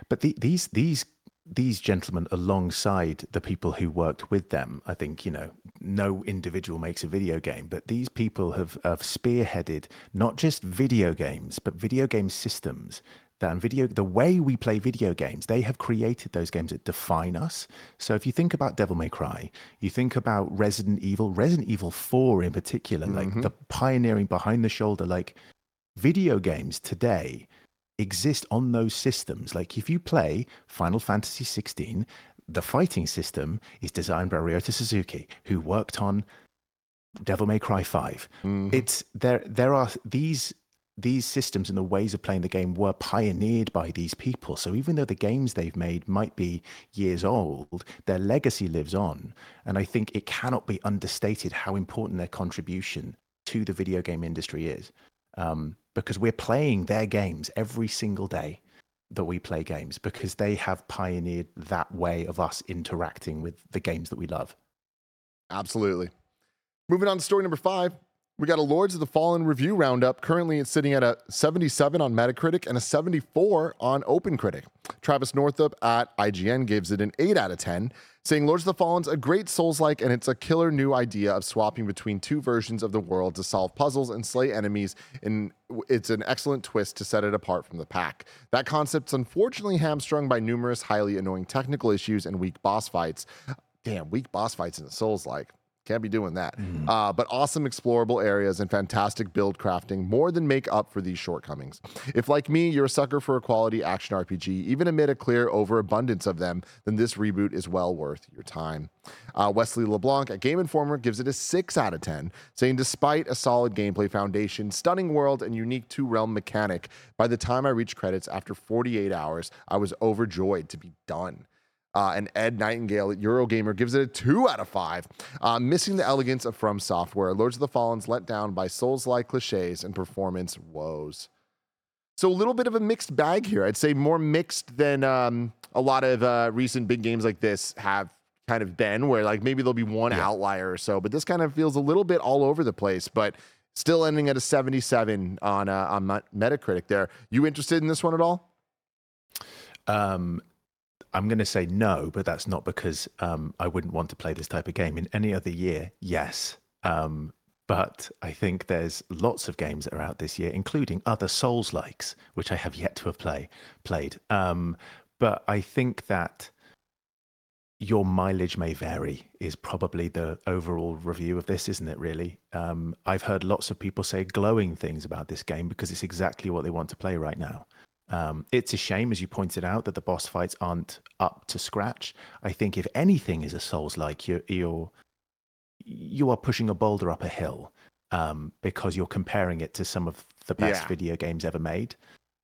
But the, these these these gentlemen alongside the people who worked with them i think you know no individual makes a video game but these people have, have spearheaded not just video games but video game systems that video the way we play video games they have created those games that define us so if you think about devil may cry you think about resident evil resident evil 4 in particular mm-hmm. like the pioneering behind the shoulder like video games today exist on those systems. Like if you play Final Fantasy 16, the fighting system is designed by Ryota Suzuki, who worked on Devil May Cry 5. Mm-hmm. It's there there are these these systems and the ways of playing the game were pioneered by these people. So even though the games they've made might be years old, their legacy lives on. And I think it cannot be understated how important their contribution to the video game industry is. Um, because we're playing their games every single day that we play games because they have pioneered that way of us interacting with the games that we love. Absolutely. Moving on to story number five. We got a Lords of the Fallen review roundup. Currently, it's sitting at a 77 on Metacritic and a 74 on OpenCritic. Travis Northup at IGN gives it an 8 out of 10, saying Lords of the Fallen's a great Souls like, and it's a killer new idea of swapping between two versions of the world to solve puzzles and slay enemies. And it's an excellent twist to set it apart from the pack. That concept's unfortunately hamstrung by numerous highly annoying technical issues and weak boss fights. Damn, weak boss fights in the Souls like. Can't be doing that. Mm. Uh, but awesome explorable areas and fantastic build crafting more than make up for these shortcomings. If, like me, you're a sucker for a quality action RPG, even amid a clear overabundance of them, then this reboot is well worth your time. Uh, Wesley LeBlanc at Game Informer gives it a 6 out of 10, saying, Despite a solid gameplay foundation, stunning world, and unique two realm mechanic, by the time I reached credits after 48 hours, I was overjoyed to be done. Uh, and Ed Nightingale at Eurogamer gives it a two out of five, uh, missing the elegance of From Software. Lords of the Fallen's let down by Souls-like cliches and performance woes. So a little bit of a mixed bag here. I'd say more mixed than um, a lot of uh, recent big games like this have kind of been, where like maybe there'll be one yeah. outlier or so, but this kind of feels a little bit all over the place. But still ending at a 77 on uh, on Metacritic. There, you interested in this one at all? Um, I'm going to say no, but that's not because um, I wouldn't want to play this type of game. In any other year, yes. Um, but I think there's lots of games that are out this year, including other Souls likes, which I have yet to have play, played. Um, but I think that your mileage may vary is probably the overall review of this, isn't it? Really, um, I've heard lots of people say glowing things about this game because it's exactly what they want to play right now. Um, it's a shame, as you pointed out, that the boss fights aren't up to scratch. I think if anything is a Souls like, you're, you're you are pushing a boulder up a hill. um, because you're comparing it to some of the best Yeah. video games ever made,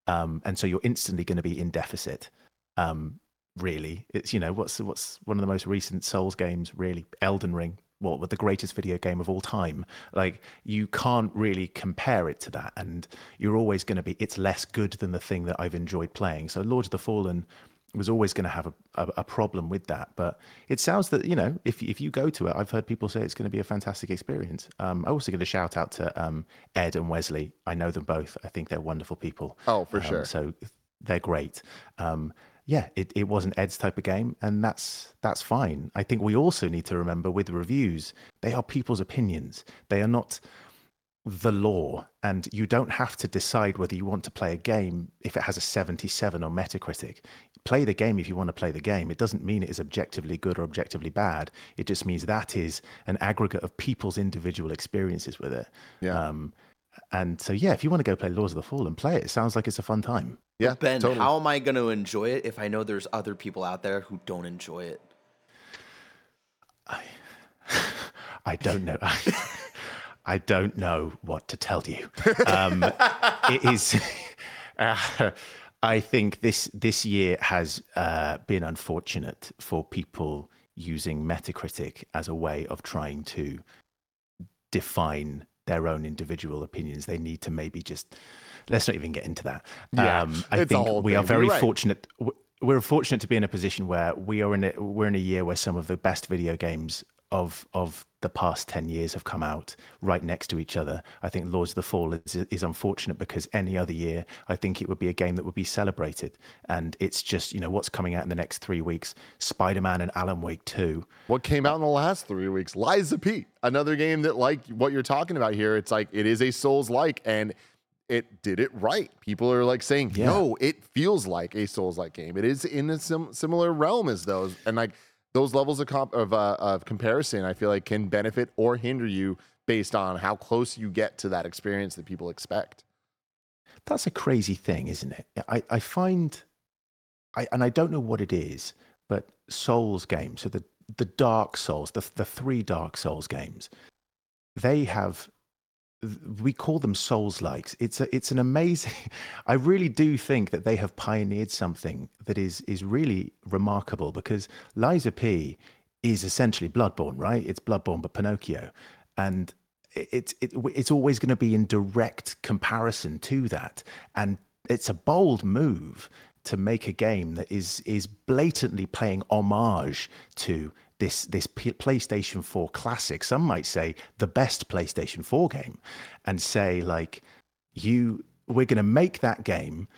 um, and so you're instantly going to be in deficit. Um, really, it's you know what's what's one of the most recent Souls games, really, Elden Ring. What with the greatest video game of all time? Like you can't really compare it to that, and you're always going to be. It's less good than the thing that I've enjoyed playing. So Lord of the Fallen was always going to have a, a, a problem with that. But it sounds that you know if if you go to it, I've heard people say it's going to be a fantastic experience. Um, I'm also going to shout out to um, Ed and Wesley. I know them both. I think they're wonderful people. Oh, for Um, sure. So they're great. Um, yeah, it, it wasn't Ed's type of game, and that's that's fine. I think we also need to remember with reviews, they are people's opinions. They are not the law, and you don't have to decide whether you want to play a game if it has a 77 on Metacritic. Play the game if you want to play the game. It doesn't mean it is objectively good or objectively bad. It just means that is an aggregate of people's individual experiences with it. Yeah. Um, and so, yeah, if you want to go play Lords of the Fallen, play it. It sounds like it's a fun time. Yeah, Ben, totally. how am I going to enjoy it if I know there's other people out there who don't enjoy it? I (laughs) I don't know. (laughs) I don't know what to tell you. (laughs) Um, it is. Uh, I think this this year has uh, been unfortunate for people using Metacritic as a way of trying to define their own individual opinions. They need to maybe just let's not even get into that. Yeah, um, I think we are thing, but very right. fortunate. We're fortunate to be in a position where we are in a we're in a year where some of the best video games of of the past 10 years have come out right next to each other. I think Lords of the Fall is, is unfortunate because any other year, I think it would be a game that would be celebrated. And it's just, you know, what's coming out in the next three weeks Spider Man and Alan Wake 2. What came out in the last three weeks? Lies of P. Another game that, like what you're talking about here, it's like it is a Souls like, and it did it right. People are like saying, Yeah. "No, it feels like a Souls like game. It is in a sim- similar realm as those." And like those levels of comp- of, uh, of comparison, I feel like can benefit or hinder you based on how close you get to that experience that people expect. That's a crazy thing, isn't it? I, I find, I, and I don't know what it is, but Souls games, so the, the Dark Souls, the, the three Dark Souls games, they have, we call them Souls likes. It's, a, it's an amazing, (laughs) I really do think that they have pioneered something that is, is really remarkable because Lies of P is essentially Bloodborne, right? It's Bloodborne, but Pinocchio. And it- it's it, it's always going to be in direct comparison to that and it's a bold move to make a game that is is blatantly playing homage to this this P- PlayStation 4 classic some might say the best PlayStation 4 game and say like you we're going to make that game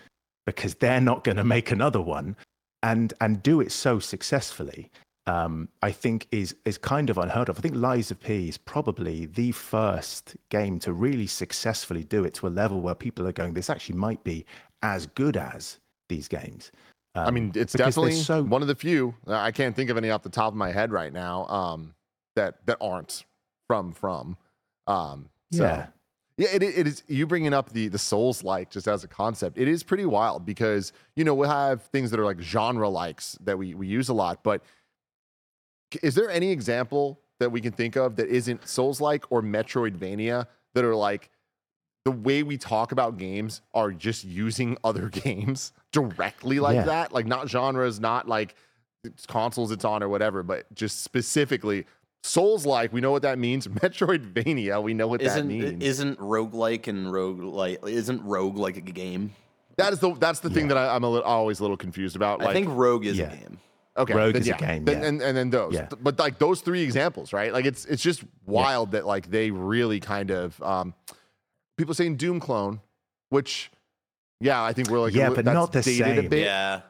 because they're not going to make another one and and do it so successfully um, I think is is kind of unheard of. I think Lies of P is probably the first game to really successfully do it to a level where people are going, this actually might be as good as these games. I Um, mean, it's definitely so one of the few. I can't think of any off the top of my head right now um, that that aren't from from. Um, so, yeah. Yeah, it, it is. You bringing up the the Souls like just as a concept, it is pretty wild because you know we'll have things that are like genre likes that we we use a lot. But is there any example that we can think of that isn't Souls like or Metroidvania that are like the way we talk about games are just using (laughs) other games directly like Yeah. that? Like not genres, not like it's consoles it's on or whatever, but just specifically. Souls like, we know what that means. (laughs) Metroidvania, we know what that Isn't means. isn't roguelike and roguelike isn't rogue like a game? That is the that's the thing that I, I'm a little, always a little confused about. Like, I think rogue is yeah. a game. okay, Rogue then is a game, Then- yeah. and and then those, Yeah. but like those three examples, right? Like it's it's just wild that like they really kind of um, people saying Doom clone, which yeah, I think we're like Yeah, li- but that's not the dated a same. bit, Yeah.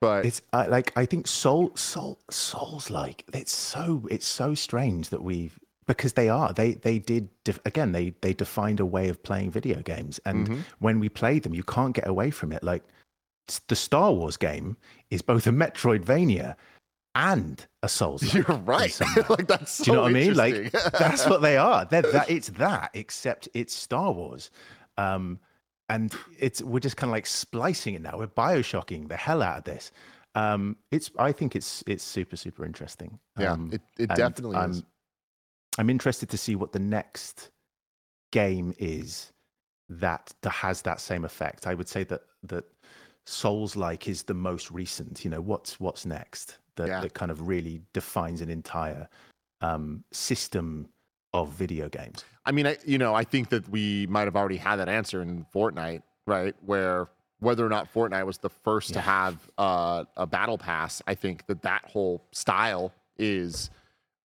but It's I like I think soul soul souls like it's so it's so strange that we've because they are they they did def, again they they defined a way of playing video games and Mhm. when we play them you can't get away from it like the Star Wars game is both a Metroidvania and a Souls. you're right. (laughs) like that's so Do you know what I mean? Like (laughs) that's what they are. They're that it's that, except it's Star Wars. Um, and it's we're just kind of like splicing it now. We're bioshocking the hell out of this. Um, it's I think it's it's super super interesting. yeah, Um, it, it definitely I'm, is. I'm interested to see what the next game is that that has that same effect. I would say that that Souls like is the most recent. You know, what's what's next that, Yeah. that kind of really defines an entire um, system of video games. I mean, I you know, I think that we might have already had that answer in Fortnite, right? Where whether or not Fortnite was the first to have uh, a battle pass, I think that that whole style is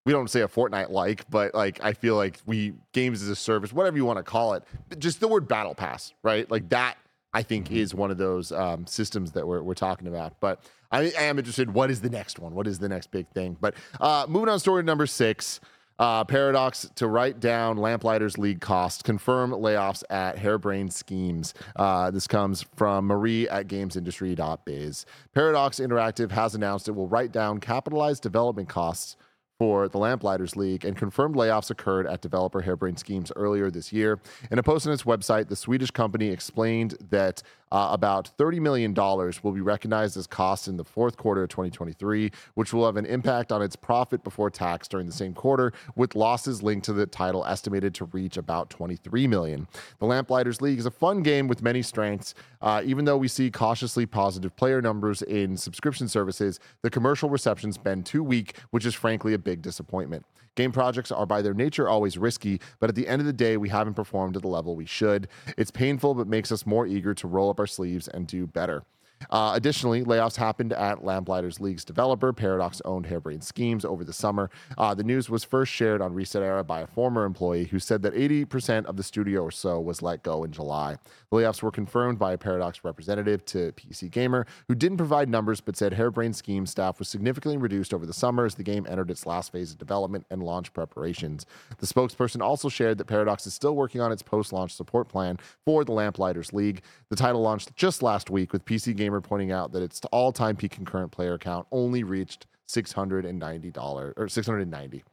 we don't say a Fortnite like, but like I feel like we games as a service, whatever you want to call it, just the word battle pass, right? Like that, I think is one of those um, systems that we're, we're talking about. But I, I am interested. What is the next one? What is the next big thing? But uh, moving on, story number six. Uh, Paradox to write down Lamplighters League costs, confirm layoffs at Harebrained Schemes. Uh, this comes from Marie at gamesindustry.biz. Paradox Interactive has announced it will write down capitalized development costs for the Lamplighters League, and confirmed layoffs occurred at developer Harebrained Schemes earlier this year. In a post on its website, the Swedish company explained that uh, about $30 million will be recognized as costs in the fourth quarter of 2023, which will have an impact on its profit before tax during the same quarter, with losses linked to the title estimated to reach about 23 million. The Lamplighters League is a fun game with many strengths. Uh, even though we see cautiously positive player numbers in subscription services, the commercial reception's been too weak, which is frankly a big disappointment. Game projects are by their nature always risky, but at the end of the day, we haven't performed at the level we should. It's painful, but makes us more eager to roll up our sleeves and do better. Uh, additionally, layoffs happened at Lamplighters League's developer, Paradox owned Harebrained Schemes, over the summer. Uh, the news was first shared on Reset Era by a former employee who said that 80% of the studio or so was let go in July. The layoffs were confirmed by a Paradox representative to PC Gamer, who didn't provide numbers but said Harebrained Schemes staff was significantly reduced over the summer as the game entered its last phase of development and launch preparations. The spokesperson also shared that Paradox is still working on its post launch support plan for the Lamplighters League. The title launched just last week, with PC Gamer pointing out that its all time peak concurrent player count only reached $690 or 690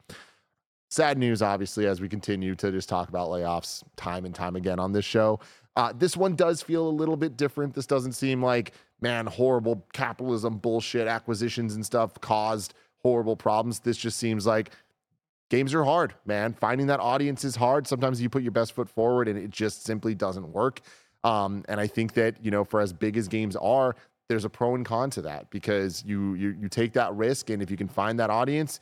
sad news, obviously, as we continue to just talk about layoffs time and time again on this show. Uh, this one does feel a little bit different. This doesn't seem like, man, horrible capitalism bullshit acquisitions and stuff caused horrible problems. This just seems like games are hard, man. Finding that audience is hard. Sometimes you put your best foot forward and it just simply doesn't work. Um, and I think that, you know, for as big as games are, there's a pro and con to that because you you you take that risk and if you can find that audience,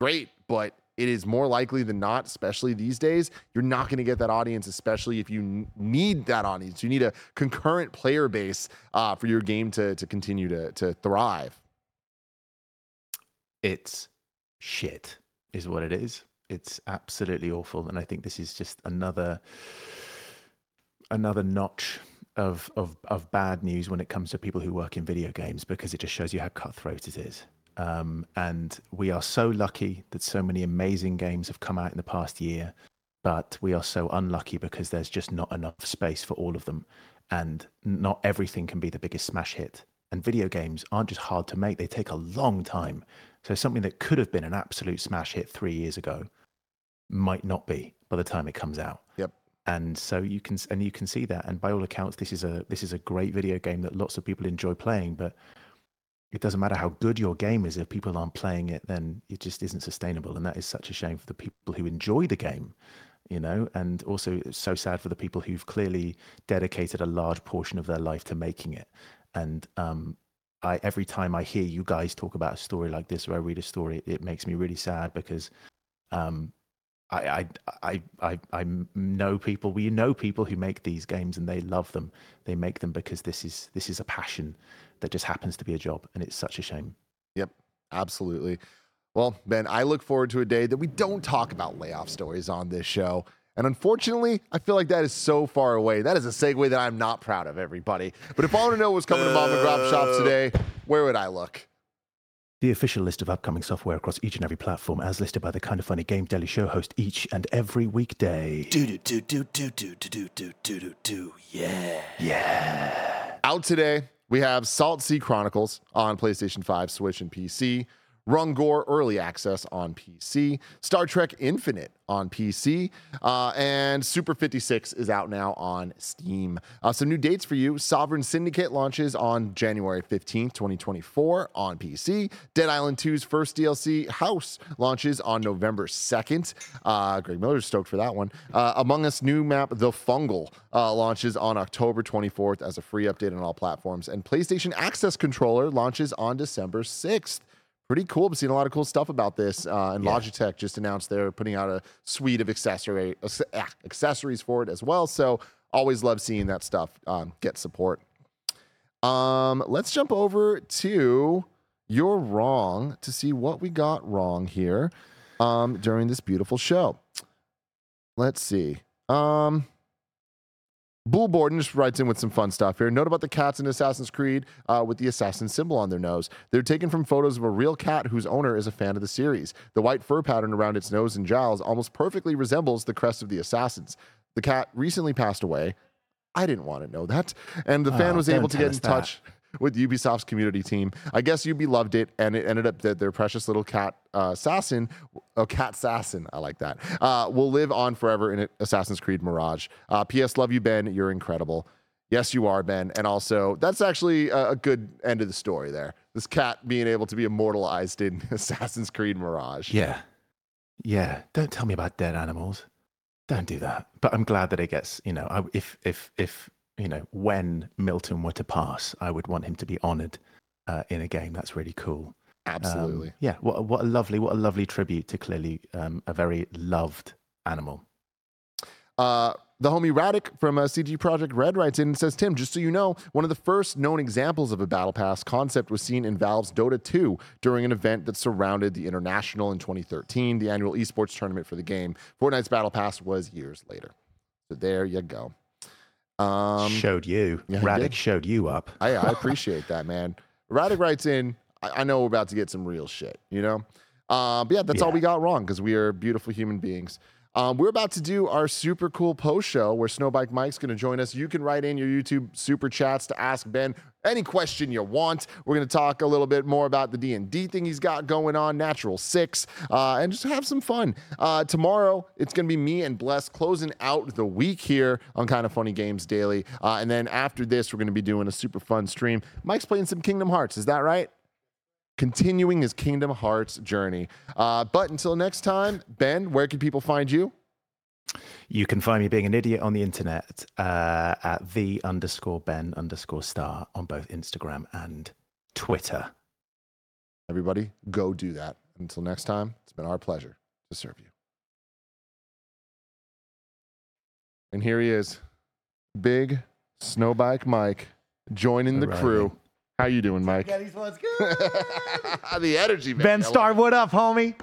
great. But it is more likely than not, especially these days, you're not going to get that audience, especially if you need that audience. You need a concurrent player base uh, for your game to to continue to to thrive. It's shit, is what it is. It's absolutely awful, and I think this is just another another notch of of of bad news when it comes to people who work in video games because it just shows you how cutthroat it is. Um, and we are so lucky that so many amazing games have come out in the past year, but we are so unlucky because there's just not enough space for all of them, and not everything can be the biggest smash hit. And video games aren't just hard to make; they take a long time. So something that could have been an absolute smash hit three years ago might not be by the time it comes out Yep. And so you can and you can see that. And by all accounts this is a this is a great video game that lots of people enjoy playing but it doesn't matter how good your game is if people aren't playing it then it just isn't sustainable. And that is such a shame for the people who enjoy the game you know? And also it's so sad for the people who've clearly dedicated a large portion of their life to making it. And um I every time I hear you guys talk about a story like this or I read a story it makes me really sad because um I, I, I, I, know people. We know people who make these games and they love them. They make them because this is this is a passion that just happens to be a job, and it's such a shame. Yep, absolutely. Well, Ben, I look forward to a day that we don't talk about layoff stories on this show. And unfortunately, I feel like that is so far away. That is a segue that I'm not proud of, everybody. But if I want to know what's coming to mom and grab shops today, where would I look? The official list of upcoming software across each and every platform, as listed by the Kinda Funny Game Daily Show host each and every weekday. Do do do do do do do do do do do yeah. Out today, we have Saltsea Chronicles on PlayStation 5, Switch, and PC. Rungor Early Access on PC, Star Trek Infinite on PC, uh, and Super 56 is out now on Steam. Uh, some new dates for you Sovereign Syndicate launches on January 15th, 2024 on PC. Dead Island 2's first DLC, House, launches on November 2nd. Uh, Greg Miller's stoked for that one. Uh, Among Us new map, The Fungal, uh, launches on October 24th as a free update on all platforms. And PlayStation Access Controller launches on December 6th pretty cool. I've seen a lot of cool stuff about this. Uh, and Logitech just announced they're putting out a suite of accessory ah, accessories for it as well. So always love seeing that stuff um, get support. Um, let's jump over to you're wrong to see what we got wrong here um, during this beautiful show. Let's see. Um, Bull Borden just writes in with some fun stuff here. Note about the cats in Assassin's Creed uh, with the assassin symbol on their nose. They're taken from photos of a real cat whose owner is a fan of the series. The white fur pattern around its nose and jowls almost perfectly resembles the crest of the assassins. The cat recently passed away. I didn't want to know that. And the fan Oh, was able to get in that. With Ubisoft's community team. I guess Ubi loved it, and it ended up that their precious little cat uh, assassin, oh, cat assassin, I like that, uh, will live on forever in Assassin's Creed Mirage. Uh, P.S. Love you, Ben. You're incredible. Yes, you are, Ben. And also, that's actually a, a good end of the story there. This cat being able to be immortalized in (laughs) Assassin's Creed Mirage. Yeah. Yeah. Don't tell me about dead animals. Don't do that. But I'm glad that it gets, you know, I, if, if, if, you know, when Milton were to pass, I would want him to be honored uh, in a game. That's really cool. Um, Absolutely. yeah. What, a- what a lovely, what a lovely tribute to clearly um, a very loved animal. Uh, the homie Radic from uh, CD Projekt Red writes in and says, Tim, just so you know, one of the first known examples of a Battle Pass concept was seen in Valve's Dota 2 during an event that surrounded the International in 2013, the annual esports tournament for the game. Fortnite's Battle Pass was years later. So there you go. Um, showed you. yeah, showed you up. I, I (laughs) appreciate that, man. Radic writes in, I, I know we're about to get some real shit, you know? Uh, but yeah, that's all we got wrong because we are beautiful human beings. Um, we're about to do our super cool post show where Snowbike Mike's going to join us. You can write in your YouTube super chats to ask Ben any question you want. We're going to talk a little bit more about the D&D thing he's got going on, Natural Six, uh, and just have some fun. Uh, tomorrow, it's going to be me and Bless closing out the week here on Kinda Funny Games Daily. Uh, and then after this, we're going to be doing a super fun stream. Mike's playing some Kingdom Hearts. Is that right? Continuing his Kingdom Hearts journey. Uh, but until next time, Ben, where can people find you? You can find me being an idiot on the internet uh, at the underscore Ben underscore Starr on both Instagram and Twitter. Everybody, go do that. Until next time, it's been our pleasure to serve you. And here he is, big snowbike Mike, joining the Arriving. crew. How you doing, Mike? Yeah, these good. (laughs) the energy, man. ben I love Starr, what up, homie?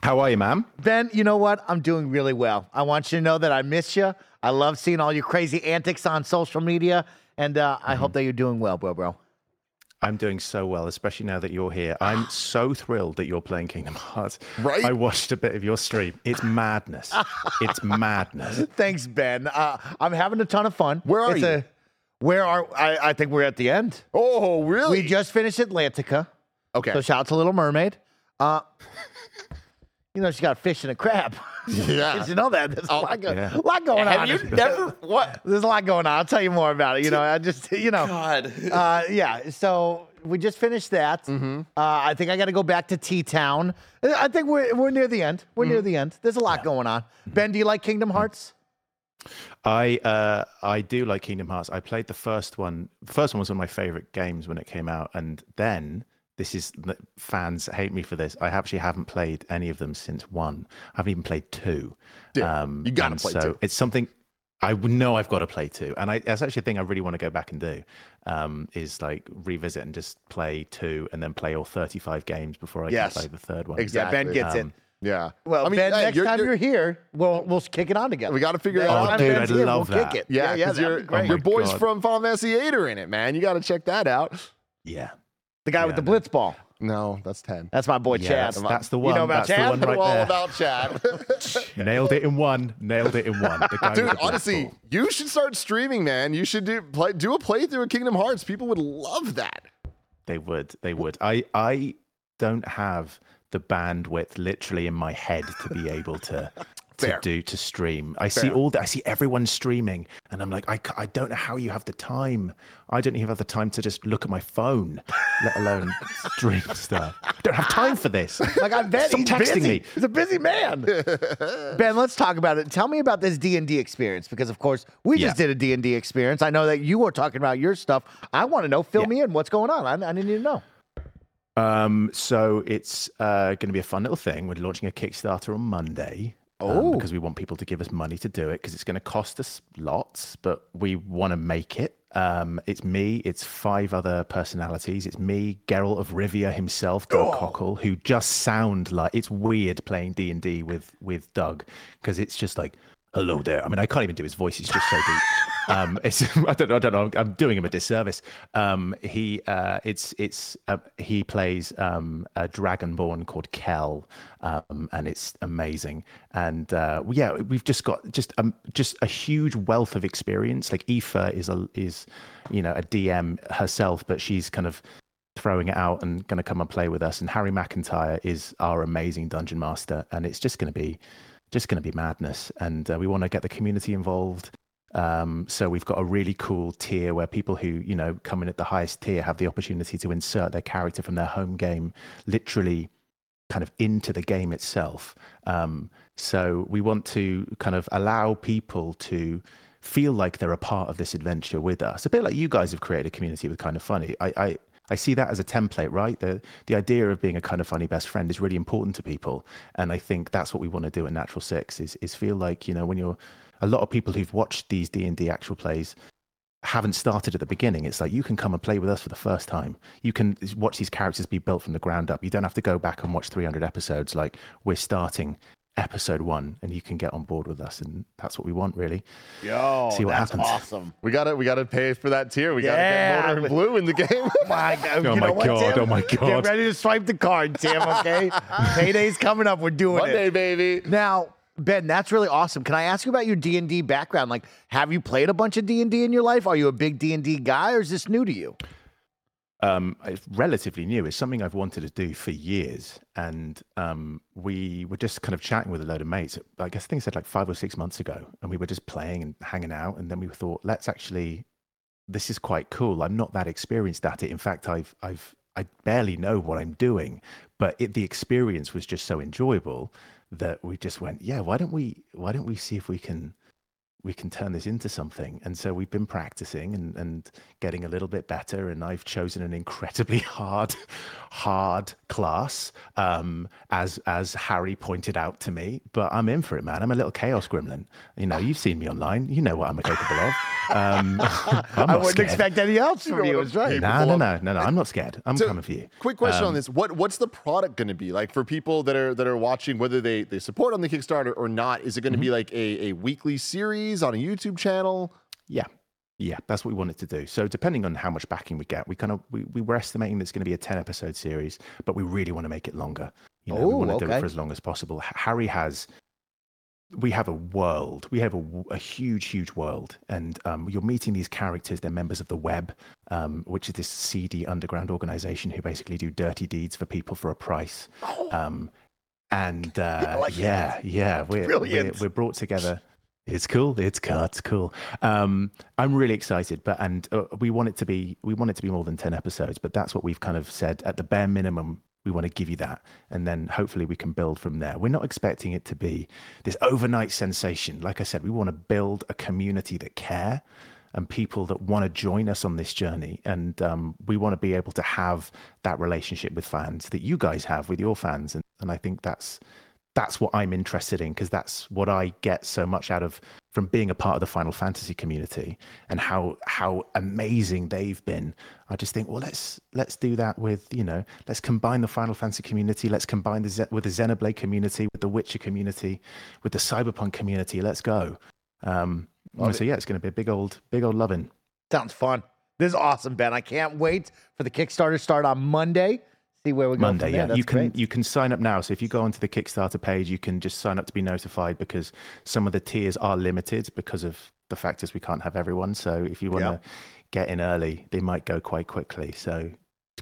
How are you, ma'am? Ben, you know what? I'm doing really well. I want you to know that I miss you. I love seeing all your crazy antics on social media, and uh, I hope that you're doing well, bro, bro. I'm doing so well, especially now that you're here. I'm (sighs) so thrilled that you're playing Kingdom Hearts. Right? I watched a bit of your stream. It's madness. (laughs) it's madness. Thanks, Ben. Uh, I'm having a ton of fun. Where are It's you? A, where are I? I think we're at the end. Oh, really? We just finished Atlantica. okay. So shout out to Little Mermaid. Uh, you know, she got a fish and a crab. (laughs) Yeah. Did you know that? There's a, lot, go- yeah. lot going on. Have you never what? There's a lot going on. I'll tell you more about it. You know, I just, you know. God. Uh, yeah. So we just finished that. Mm-hmm. Uh, I think I got to go back to T Town. I think we're we're near the end. We're Mm-hmm. near the end. There's a lot going on. Ben, do you like Kingdom Hearts? I uh, I do like Kingdom Hearts. I played the first one. The first one was one of my favorite games when it came out, and then this is fans hate me for this. I actually haven't played any of them since one. I haven't even played two. Um, Yeah, you gotta play so two. It's something I know I've got to play two, and I, that's actually a thing I really want to go back and do. Um, is like revisit and just play two, and then play all thirty-five games before I Yes. can play the third one. Exactly. Yeah, Ben gets Um, it. Yeah. Well, I mean, Ben, hey, next time you're, here, we'll we'll kick it on together. We got to figure Next oh, that Oh, out. time dude, Ben's I'd here, love we'll that. Kick it. Yeah, yeah, because that'd your, oh be your boys God. from Final Fantasy 8 are in it, man. You got to check that out. Yeah, the guy with Yeah, the blitz ball. No, that's 10. That's my boy yeah, Chad. that's, that's the You one. know about that's the Chad? one right We're all there. about Chad. (laughs) Nailed it in one. Nailed it in one. The guy Dude, the honestly, ball. you should start streaming, man. You should do play do a playthrough of Kingdom Hearts. People would love that. They would. They would. I. I. don't have the bandwidth literally in my head to be able to (laughs) to Fair. do to stream. I see all that. I see everyone streaming, and I'm like, I, I don't know how you have the time. I don't even have the time to just look at my phone, let alone (laughs) stream stuff. I don't have time for this. Like I bet Stop he's texting busy. me. He's a busy man. (laughs) ben, let's talk about it. Tell me about this D and D experience because, of course, we just Yeah. did a D and D experience. I know that you were talking about your stuff. I want to know. Fill Yeah. me in. What's going on? I, I need to know. Um, so it's uh, going to be a fun little thing. We're launching a Kickstarter on Monday. um, Oh. because we want people to give us money to do it because it's going to cost us lots, but we want to make it. Um, it's me, it's five other personalities. It's me, Geralt of Rivia himself, Doug Cockle, who just sound like it's weird playing D and D with with Doug because it's just like, hello there. I mean, I can't even do his voice; it's just so deep. Um, (laughs) it's I don't know, I don't know. I'm doing him a disservice. Um, he uh, it's it's uh, he plays um, a dragonborn called Kel, um, and it's amazing. And uh, yeah, we've just got just um, just a huge wealth of experience. Like Aoife is a is you know a DM herself, but she's kind of throwing it out and going to come and play with us. And Harry McEntire is our amazing dungeon master, and it's just going to be just going to be madness. And uh, we want to get the community involved. Um, so we've got a really cool tier where people who you know come in at the highest tier have the opportunity to insert their character from their home game, literally kind of into the game itself. Um, so we want to kind of allow people to feel like they're a part of this adventure with us. A bit like you guys have created a community with kinda funny. I, I I see that as a template, right? The the idea of being a kinda funny best friend is really important to people, and I think that's what we want to do at Natural Six is is feel like you know when you're a lot of people who've watched these D and D actual plays haven't started at the beginning. It's like you can come and play with us for the first time. You can watch these characters be built from the ground up. You don't have to go back and watch 300 episodes. Like we're starting episode one, and you can get on board with us, and that's what we want, really. Yo, See what that's happens. awesome. We gotta we gotta pay for that tier. We Yeah. gotta get Motor and Blue in the (laughs) oh game. My oh God, Oh my know what, God, oh my God! Get ready to swipe the card, Tim. Okay, (laughs) payday's coming up. We're doing Monday, it baby. now. Ben, that's really awesome. Can I ask you about your D and D background? Like, have you played a bunch of D and D in your life? Are you a big D and D guy, or is this new to you? um, it's relatively new. It's something I've wanted to do for years, and um, we were just kind of chatting with a load of mates. I guess things said like five or six months ago, and we were just playing and hanging out, and then we thought, let's actually, this is quite cool. I'm not that experienced at it. In fact, I've I've I barely know what I'm doing, but it, the experience was just so enjoyable that we just went, yeah. Why don't we? Why don't we see if we can? We can turn this into something. And so we've been practicing and, and getting a little bit better. And I've chosen an incredibly (laughs) hard, hard class, um, as as Harry pointed out to me. But I'm in for it, man. I'm a little chaos gremlin. You know, you've seen me online. You know what I'm capable of. Um, (laughs) I'm I wouldn't scared. expect any else from you. what Is right. No, no, no, no, no. I'm not scared. I'm So, coming for you. Quick question Um, on this: what what's the product going to be like for people that are that are watching, whether they they support on the Kickstarter or not? Is it going to Mm-hmm. be like a, a weekly series on a YouTube channel? Yeah. Yeah, that's what we wanted to do. So depending on how much backing we get, we kind of we, we were estimating there's going to be a 10 episode series, but we really want to make it longer. You know, we Oh, want to do it for as long as possible. Harry has we have a world. We have a huge, huge world, and um, you're meeting these characters. They're members of the Web, um, which is this seedy underground organization who basically do dirty deeds for people for a price. Um, and (laughs) uh, like yeah, yeah, we're, we're we're brought together. It's cool. It's cool. It's cool. Um, I'm really excited, but and uh, we want it to be we want it to be more than ten episodes. But that's what we've kind of said at the bare minimum. We want to give you that, and then hopefully we can build from there. We're not expecting it to be this overnight sensation. Like I said, we want to build a community that care and people that want to join us on this journey. And um, we want to be able to have that relationship with fans that you guys have with your fans. And, and I think that's that's what I'm interested in because that's what I get so much out of from being a part of the Final Fantasy community and how how amazing they've been. I just think, well, let's let's do that with you know, let's combine the Final Fantasy community, let's combine the Ze- with the Xenoblade community, with the Witcher community, with the Cyberpunk community. Let's go. Um, so yeah, it's going to be a big old big old loving. Sounds fun. This is awesome, Ben. I can't wait for the Kickstarter to start on Monday. See where we go. Monday, from there. yeah. That's You can great. you can sign up now. So if you go onto the Kickstarter page, you can just sign up to be notified because some of the tiers are limited because of the factors we can't have everyone. So if you want to Yeah. get in early, they might go quite quickly. So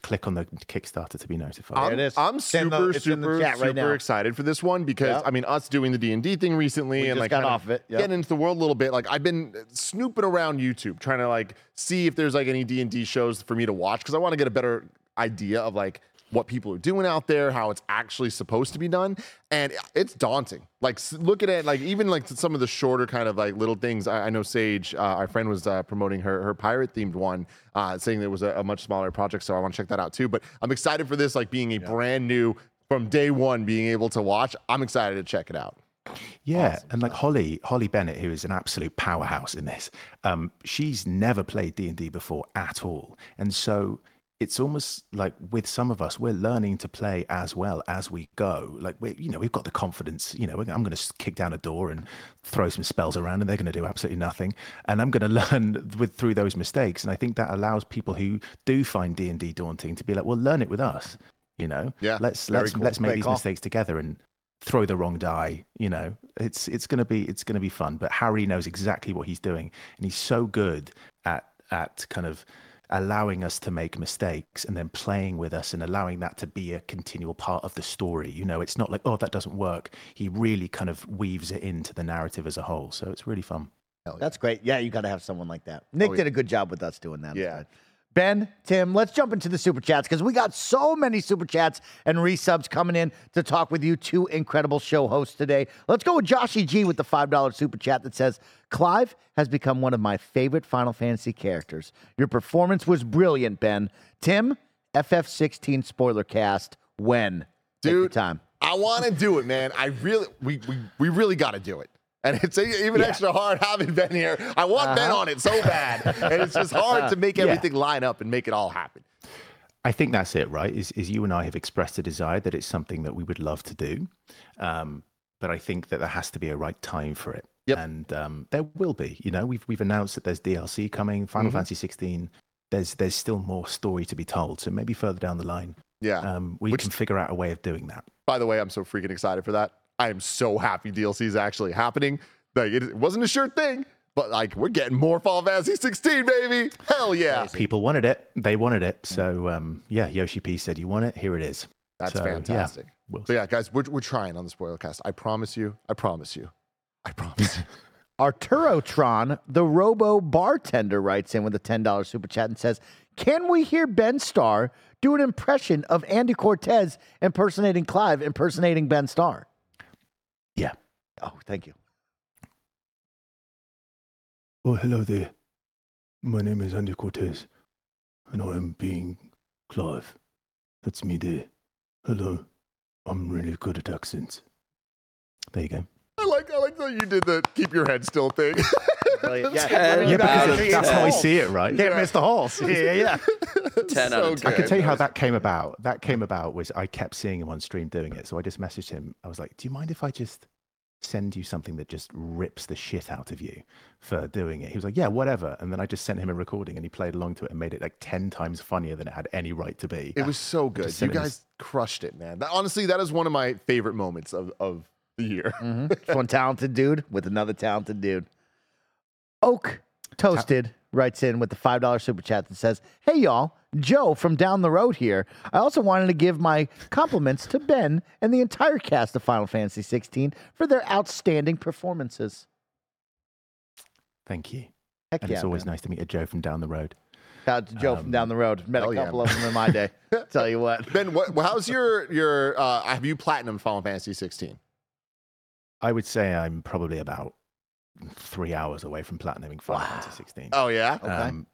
click on the Kickstarter to be notified. I'm, it is. I'm It's in the- super, the super, right super now. excited for this one because Yep. I mean, us doing the D and D thing recently We and like got kind off it, yep. getting into the world a little bit. Like I've been snooping around YouTube trying to like see if there's like any D and D shows for me to watch because I want to get a better idea of like what people are doing out there, how it's actually supposed to be done, and it's daunting. Like s- looking at it, like even like some of the shorter kind of like little things. I, I know Sage, uh, our friend, was uh, promoting her her pirate themed one, uh, saying that it was a, a much smaller project. So I want to check that out too. But I'm excited for this, like being a brand new from day one, being able to watch. I'm excited to check it out. Yeah, and like Holly, Holly Bennett, who is an absolute powerhouse in this, um, she's never played D and D before at all, and so it's almost like with some of us, we're learning to play as well as we go. Like we, you know, we've got the confidence. You know, I'm going to kick down a door and throw some spells around, and they're going to do absolutely nothing. And I'm going (laughs) to learn with through those mistakes. And I think that allows people who do find D and D daunting to be like, well, learn it with us. You know, Yeah, let's let's cool. let's make Great these call. mistakes together and throw the wrong die you know it's it's going to be it's going to be fun but harry knows exactly what he's doing and he's so good at at kind of allowing us to make mistakes and then playing with us and allowing that to be a continual part of the story you know it's not like oh that doesn't work he really kind of weaves it into the narrative as a whole so it's really fun That's great. Yeah, you got to have someone like that. Oh, Nick Oh, yeah. did a good job with us doing that. Yeah. Ben, Tim, let's jump into the super chats because we got so many super chats and resubs coming in to talk with you, two incredible show hosts today. Let's go with Joshy G with the $5 super chat that says, Clive has become one of my favorite Final Fantasy characters. Your performance was brilliant, Ben. Tim, FF16 spoiler cast. When? Dude, time. I want to do it, man. I really, we, we, we really got to do it. And it's even extra hard having Ben here. I want Ben on it so bad, and it's just hard to make (laughs) Yeah. everything line up and make it all happen. I think that's it, right? Is is you and I have expressed a desire that it's something that we would love to do, um, but I think that there has to be a right time for it. Yep. And um, there will be. You know, we've we've announced that there's DLC coming, Final Mm-hmm. Fantasy 16. There's there's still more story to be told. So maybe further down the line, Yeah. um, we Which- can figure out a way of doing that. By the way, I'm so freaking excited for that. I am so happy DLC is actually happening. Like it, it wasn't a sure thing, but like we're getting more Final Fantasy 16, baby. Hell yeah. People wanted it. They wanted it. So um, yeah, Yoshi P said, "You want it? Here it is." That's So, yeah, fantastic. we'll So yeah, guys, we're, we're trying on the spoiler cast. I promise you. I promise you. I promise you. (laughs) Arturotron, the robo bartender, writes in with a $10 super chat and says, Can we hear Ben Starr do an impression of Andy Cortez impersonating Clive, impersonating Ben Starr? Yeah. Oh, thank you. Oh, hello there. My name is Andy Cortez, and I am being Clive. That's me there. Hello. I'm really good at accents. There you go. I like I like that you did the keep your head still thing. (laughs) Brilliant. Yeah, Ten yeah, because of That's how I see it, right? Can't miss the holes. (laughs) Yeah, yeah, yeah. (laughs) 10 out of 10. I can tell you how that came about. That came about was I kept seeing him on stream doing it. So I just messaged him. I was like, Do you mind if I just send you something that just rips the shit out of you for doing it? He was like, Yeah, whatever. And then I just sent him a recording and he played along to it and made it like 10 times funnier than it had any right to be. It was so good. You sent it in guys crushed it, man. That, honestly, that is one of my favorite moments of, of the year. (laughs) Mhm. It's one talented dude with another talented dude. Oak Toasted writes in with the $5 super chat that says, Hey, y'all, Joe from down the road here. I also wanted to give my compliments to Ben and the entire cast of Final Fantasy 16 for their outstanding performances. Thank you. Heck And yeah. it's always man. nice to meet a Joe from down the road. Shout to Joe from down the road. Met a hell yeah, couple of them in my day. (laughs) Tell you what. Ben, what, how's your your uh, have you platinum Final Fantasy 16? I would say I'm probably about three hours away from platinuming Final Fantasy 16. Oh yeah. Okay. Um,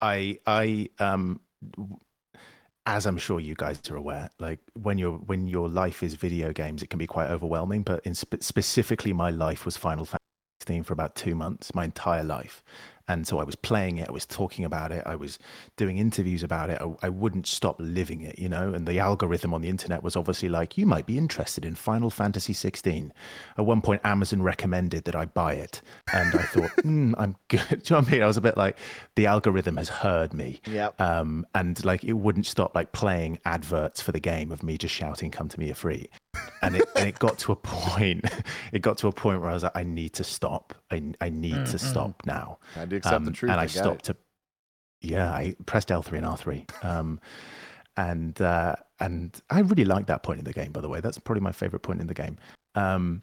I I um as I'm sure you guys are aware, like when your when your life is video games, it can be quite overwhelming. But in spe- specifically, my life was Final Fantasy 16 for about two months, my entire life, and so I was playing it, I was talking about it, I was doing interviews about it. I, I wouldn't stop living it, you know. And the algorithm on the internet was obviously like, you might be interested in Final Fantasy 16. At one point, Amazon recommended that I buy it, and I thought, (laughs) mm, I'm good. (laughs) Do you know what I mean? I was a bit like, the algorithm has heard me. Yep. Um, and like it wouldn't stop like playing adverts for the game of me just shouting, "Come to me, you're free." And it and it got to a point. (laughs) It got to a point where I was like, I need to stop. I I need to stop now. To accept the Um, truth. And I, I get it. stopped to. Yeah, I pressed L3 and R3. Um, and uh, and I really like that point in the game, by the way. That's probably my favorite point in the game. Um,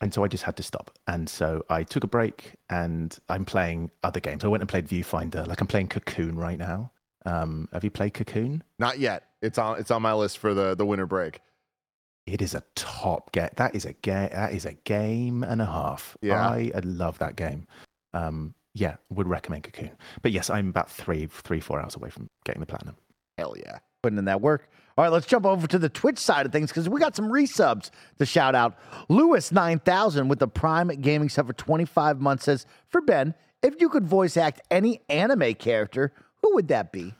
and so I just had to stop. And so I took a break and I'm playing other games. I went and played Viewfinder. Like I'm playing Cocoon right now. Um, have you played Cocoon? Not yet. It's on. It's on my list for the the winter break. It is a top get. That is a game. That is a game and a half. Yeah. I, love that game. Um, yeah, would recommend Cocoon. But yes, I'm about three, three, four hours away from getting the platinum. Hell yeah. putting in that work. All right, let's jump over to the Twitch side of things because we got some resubs to shout out. Lewis9000 with the Prime Gaming sub for 25 months says, For Ben, if you could voice act any anime character, who would that be?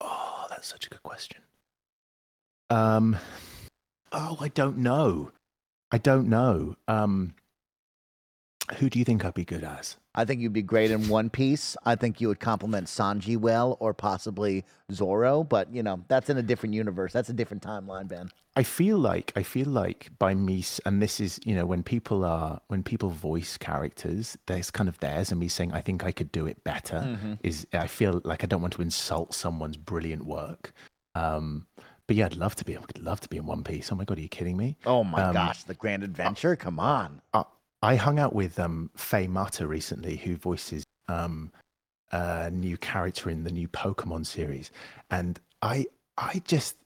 Oh, that's such a good question. Um, oh, I don't know. I don't know. Um, who do you think I'd be good as? I think you'd be great in One Piece. I think you would complement Sanji well or possibly Zoro, but you know, that's in a different universe. That's a different timeline, Ben. I feel like I feel like by me, and this is you know when people are when people voice characters, there's kind of theirs, and me saying I think I could do it better is I feel like I don't want to insult someone's brilliant work. Um, but yeah, I'd love to be. I'd love to be in One Piece. Oh my god, are you kidding me? Oh my Um, gosh, the grand adventure. Come on. Uh, I hung out with um, Faye Mata recently, who voices um, a new character in the new Pokemon series, and I, I just,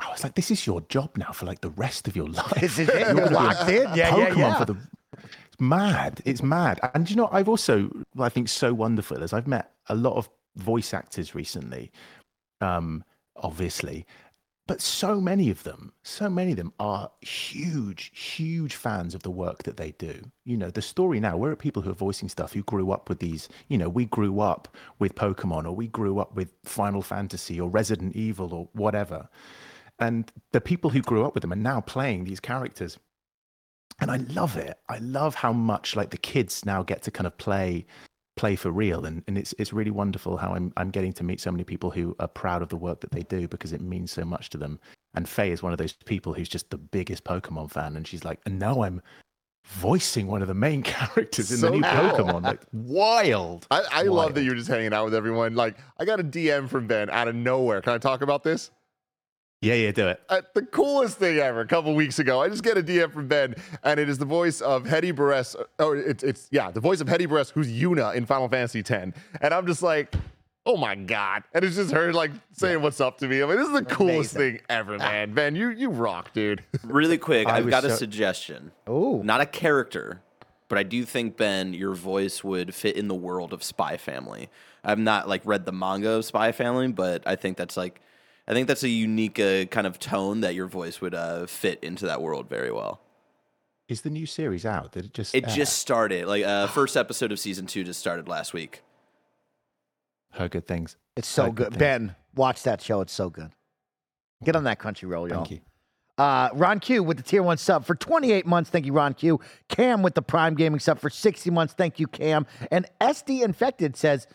I was like, this is your job now for like the rest of your (laughs) life. This is it. You're locked in. Yeah, Pokemon yeah, yeah. for the. It's mad. It's mad. And you know, I've also, I think, so wonderful is I've met a lot of voice actors recently, um, obviously, but so many of them, so many of them are huge, huge fans of the work that they do. You know, the story now, we're at people who are voicing stuff who grew up with these, you know, we grew up with Pokemon or we grew up with Final Fantasy or Resident Evil or whatever. And the people who grew up with them are now playing these characters. And I love it. I love how much like the kids now get to kind of play play for real and, and it's it's really wonderful how I'm I'm getting to meet so many people who are proud of the work that they do because it means so much to them. And Faye is one of those people who's just the biggest Pokemon fan and she's like, and now I'm voicing one of the main (laughs) characters in So the new cool. Pokemon. Like wild. I, I love that you're just hanging out with everyone. Like, I got a DM from Ben out of nowhere. Can I talk about this? Yeah, yeah, do it. Uh, the coolest thing ever. A couple weeks ago, I just get a DM from Ben, and it is the voice of Hedy Burress. Oh, it's it's yeah, the voice of Hedy Burress, who's Yuna in Final Fantasy X. And I'm just like, oh my god! And it's just her like saying what's up to me. I'm like, this is the coolest Amazing. thing ever, man. Ben, you you rock, dude. (laughs) Really quick, I I've was got a suggestion. Oh, Not a character, but I do think Ben, your voice would fit in the world of Spy Family. I've not like read the manga of Spy Family, but I think that's like, I think that's a unique uh, kind of tone that your voice would uh, fit into that world very well. Is the new series out? Did it just It air? just started. Like uh, (sighs) first episode of season two just started last week. heard good things. It's so Heard good. things. Ben, watch that show. It's so good. Get on that country roll, y'all. Thank you. Uh, Ron Q with the tier one sub for 28 months. Thank you, Ron Q. Cam with the Prime Gaming sub for 60 months. Thank you, Cam. And SD Infected says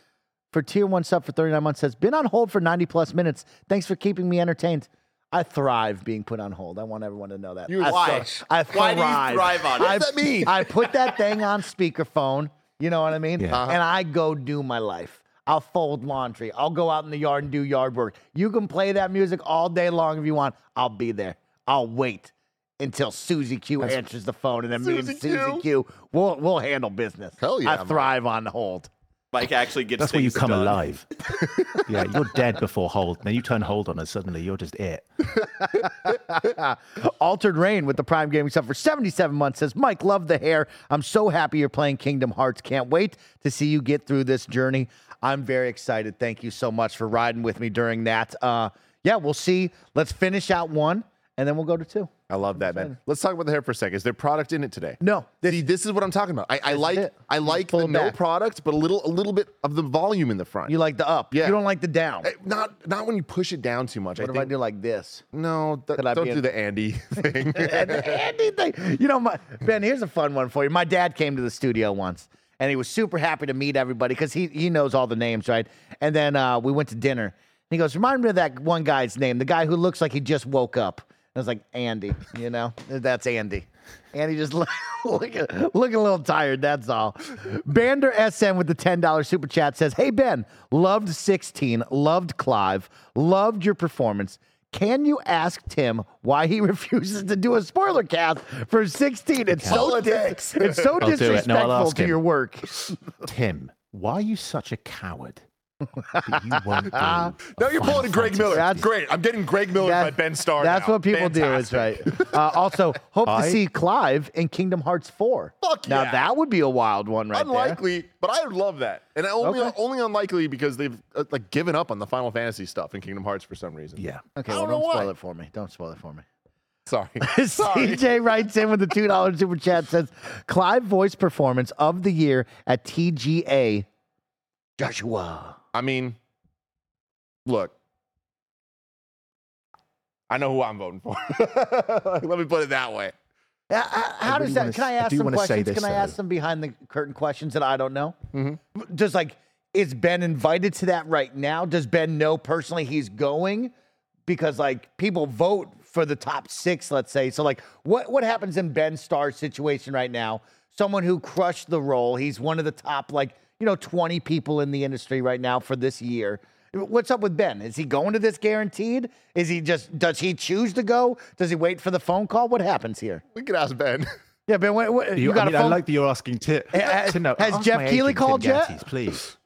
for tier one sub for 39 months says been on hold for 90 plus minutes. Thanks for keeping me entertained. I thrive being put on hold. I want everyone to know that. You- I Why? thri- I thrive. Why do you thrive on it? I, What's that mean? I put that thing on speakerphone. You know what I mean? Yeah. And I go do my life. I'll fold laundry. I'll go out in the yard and do yard work. You can play that music all day long if you want. I'll be there. I'll wait until Susie Q answers the phone, and then me and Susie Susie Q. Q will we'll handle business. Hell yeah, I Mike. thrive on hold. Mike actually gets That's where you come done. alive. (laughs) yeah, you're dead before hold. Then you turn hold on, and suddenly you're just it. (laughs) Altered Rain with the Prime Gaming sub for 77 months says, Mike, love the hair. I'm so happy you're playing Kingdom Hearts. Can't wait to see you get through this journey. I'm very excited. Thank you so much for riding with me during that. Uh, yeah, we'll see. Let's finish out one, and then we'll go to two. I love that, man. Let's talk about the hair for a second. Is there product in it today? No, this- See, this is what I'm talking about. I, I like it. I like the no back. product, but a little a little bit of the volume in the front. You like the up. Yeah. You don't like the down. Eh, not not when you push it down too much. What I if I think do like this? no, th- Could I don't be do in- the Andy (laughs) thing. And Andy thing. You know, my, Ben, here's a fun one for you. My dad came to the studio once, and he was super happy to meet everybody because he, he knows all the names, right? And then uh, we went to dinner. And he goes, Remind me of that one guy's name, the guy who looks like he just woke up. And I was like, Andy, you know? That's Andy. Andy just (laughs) look, looking, looking a little tired, that's all. Bander SN with the $10 super chat says, Hey Ben, loved 16, loved Clive, loved your performance. Can you ask Tim why he (laughs) refuses to do a spoiler cast for 16? It's so dis- it's so I'll do it. disrespectful No, I'll ask to him. your work. Tim, why are you such a coward? You won't (laughs) Now you're pulling a Greg Miller. That's- great. I'm getting Greg Miller by Ben Starr. That's now. what people do. Is right. Uh, also, hope to (laughs) see Clive in Kingdom Hearts 4. Fuck now yeah. that would be a wild one, right there. unlikely, but I would love that. And only Okay. only unlikely because they've uh, like given up on the Final Fantasy stuff in Kingdom Hearts for some reason. Yeah. Okay, I well, don't know don't spoil it for me. Don't spoil it for me. Sorry. (laughs) Sorry. CJ writes in with the two dollar super chat says Clive voice performance of the year at TGA. Joshua. I mean, look. I know who I'm voting for. (laughs) Let me put it that way. Uh, how really does that? Can I ask some questions? this, Can I ask though. some behind the curtain questions that I don't know? Mm-hmm. Just like, is Ben invited to that right now? Does Ben know personally he's going? Because like people vote for the top six, let's say. So like, what what happens in Ben Starr's situation right now? Someone who crushed the role. He's one of the top like you know twenty people in the industry right now for this year. What's up with Ben? Is he going to this guaranteed? Is he just does he choose to go? Does he wait for the phone call? What happens here? We could ask Ben. Yeah, Ben. What, what, you, You, got I, mean, a phone? I like that you're asking to, Ha- to know. has Ask Geoff my Keighley agent, Tim called yet? Geddes, please.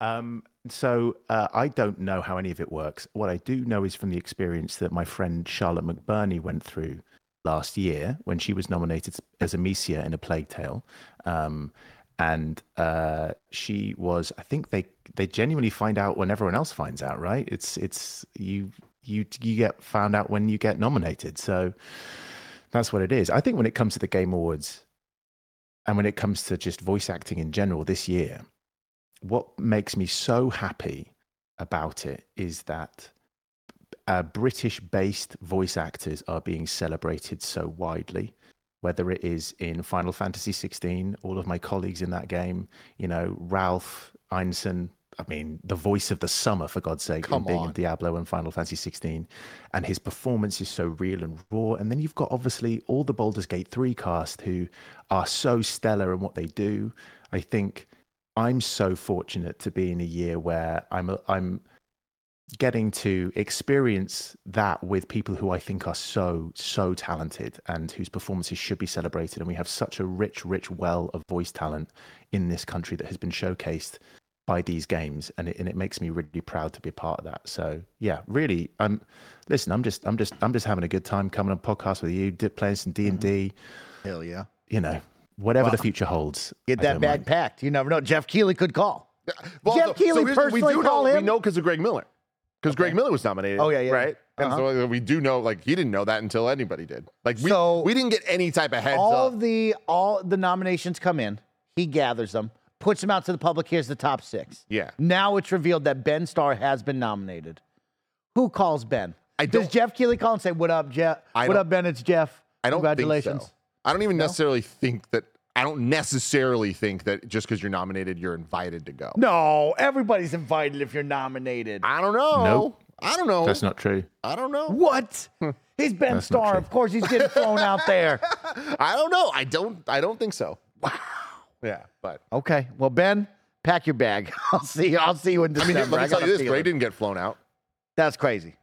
Um, so uh, I don't know how any of it works. What I do know is from the experience that my friend Charlotte McBurney went through last year when she was nominated as Amicia in A Plague Tale. Um, and uh, she was, I think they they genuinely find out when everyone else finds out, right? It's it's you you you get found out when you get nominated. So that's what it is. I think when it comes to the Game Awards and when it comes to just voice acting in general this year, what makes me so happy about it is that uh, British based voice actors are being celebrated so widely. Whether it is in Final Fantasy 16, all of my colleagues in that game, you know, Ralph Ineson, I mean, the voice of the summer, for God's sake, Come in being on. in Diablo and Final Fantasy 16. And his performance is so real and raw. And then you've got obviously all the Baldur's Gate 3 cast who are so stellar in what they do. I think I'm so fortunate to be in a year where I'm a, I'm getting to experience that with people who I think are so so talented and whose performances should be celebrated and we have such a rich rich well of voice talent in this country that has been showcased by these games and it, and it makes me really proud to be a part of that so yeah really i'm listen i'm just i'm just i'm just having a good time coming on podcast with you di- playing some d&d mm-hmm. Hell yeah. you know whatever the future holds Get that bag mind. packed. You never know. Geoff Keighley could call. Well, Geoff so- Keighley so personally we do call know, We know because of Greg Miller. Because Greg Miller was nominated. Oh, yeah, yeah. Right? And Uh-huh. so we do know, like, he didn't know that until anybody did. Like, we, So- we didn't get any type of heads all up. of the all the nominations come in. He gathers them, puts them out to the public. Here's the top six. Yeah. Now it's revealed that Ben Starr has been nominated. Who calls Ben? I Does Geoff Keighley call and say, "What up, Jeff? What up, Ben? It's Jeff. I don't Congratulations." think so. I don't even necessarily think that, I don't necessarily think that just because you're nominated, you're invited to go. No, everybody's invited if you're nominated. I don't know. Nope. I don't know. that's not true I don't know. What? He's Ben That's Starr. Of course, he's getting thrown out there. (laughs) I don't know. I don't. I don't think so. Wow. Yeah, but Okay. Well, Ben, pack your bag. (laughs) I'll see you. I'll see you in December. I mean, let me got tell you this: feeling. Gray didn't get flown out. That's crazy.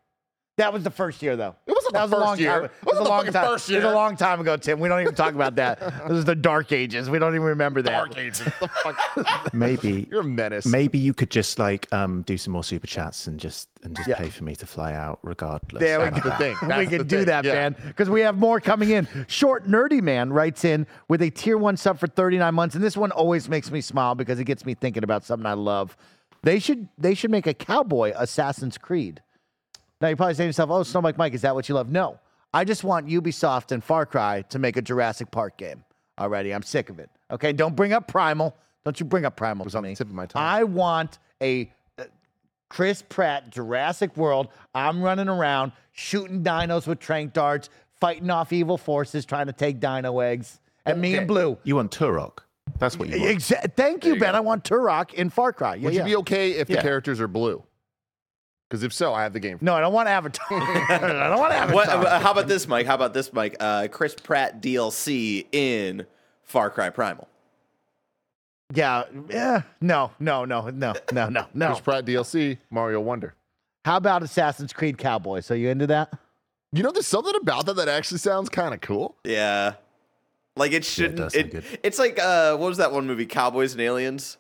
That was the first year, though. It wasn't that the was a long first year. time. It was a the long time. first It was a long time ago, Tim. We don't even talk about that. (laughs) This is the dark ages. We don't even remember that. Dark Ages. The fuck- (laughs) maybe You're a menace. Maybe you could just like um do some more super chats and just and just Yeah. pay for me to fly out regardless. There we go. (laughs) the thing. we That's can the do thing. that, Yeah. man, because we have more coming in. Short Nerdy Man writes in with a tier one sub for 39 months, and this one always makes me smile because it gets me thinking about something I love. They should they should make a cowboy Assassin's Creed. Now you're probably saying to yourself, "Oh, Snowbike Mike, Mike, is that what you love?" No, I just want Ubisoft and Far Cry to make a Jurassic Park game. Already, I'm sick of it. Okay, don't bring up Primal. Don't you bring up Primal was to on the tip of my tongue. I want a uh, Chris Pratt Jurassic World. I'm running around shooting dinos with trank darts, fighting off evil forces, trying to take dino eggs. And me and Blue. You want Turok? That's what you want. Exa- thank you, Ben. I want Turok in Far Cry. Yeah, Would yeah. you be okay if the Yeah. characters are blue? Because if so, I have the game. No, I don't want Avatar. (laughs) I don't want Avatar. What, uh, how about this, Mike? How about this, Mike? Uh, Chris Pratt DLC in Far Cry Primal. Yeah, yeah. No, no, no, no, no, no, no. Chris Pratt DLC, Mario Wonder. How about Assassin's Creed Cowboy? So you into that? You know, there's something about that that actually sounds kind of cool. Yeah, like it shouldn't. does sound it, good. it's like uh, what was that one movie, Cowboys and Aliens,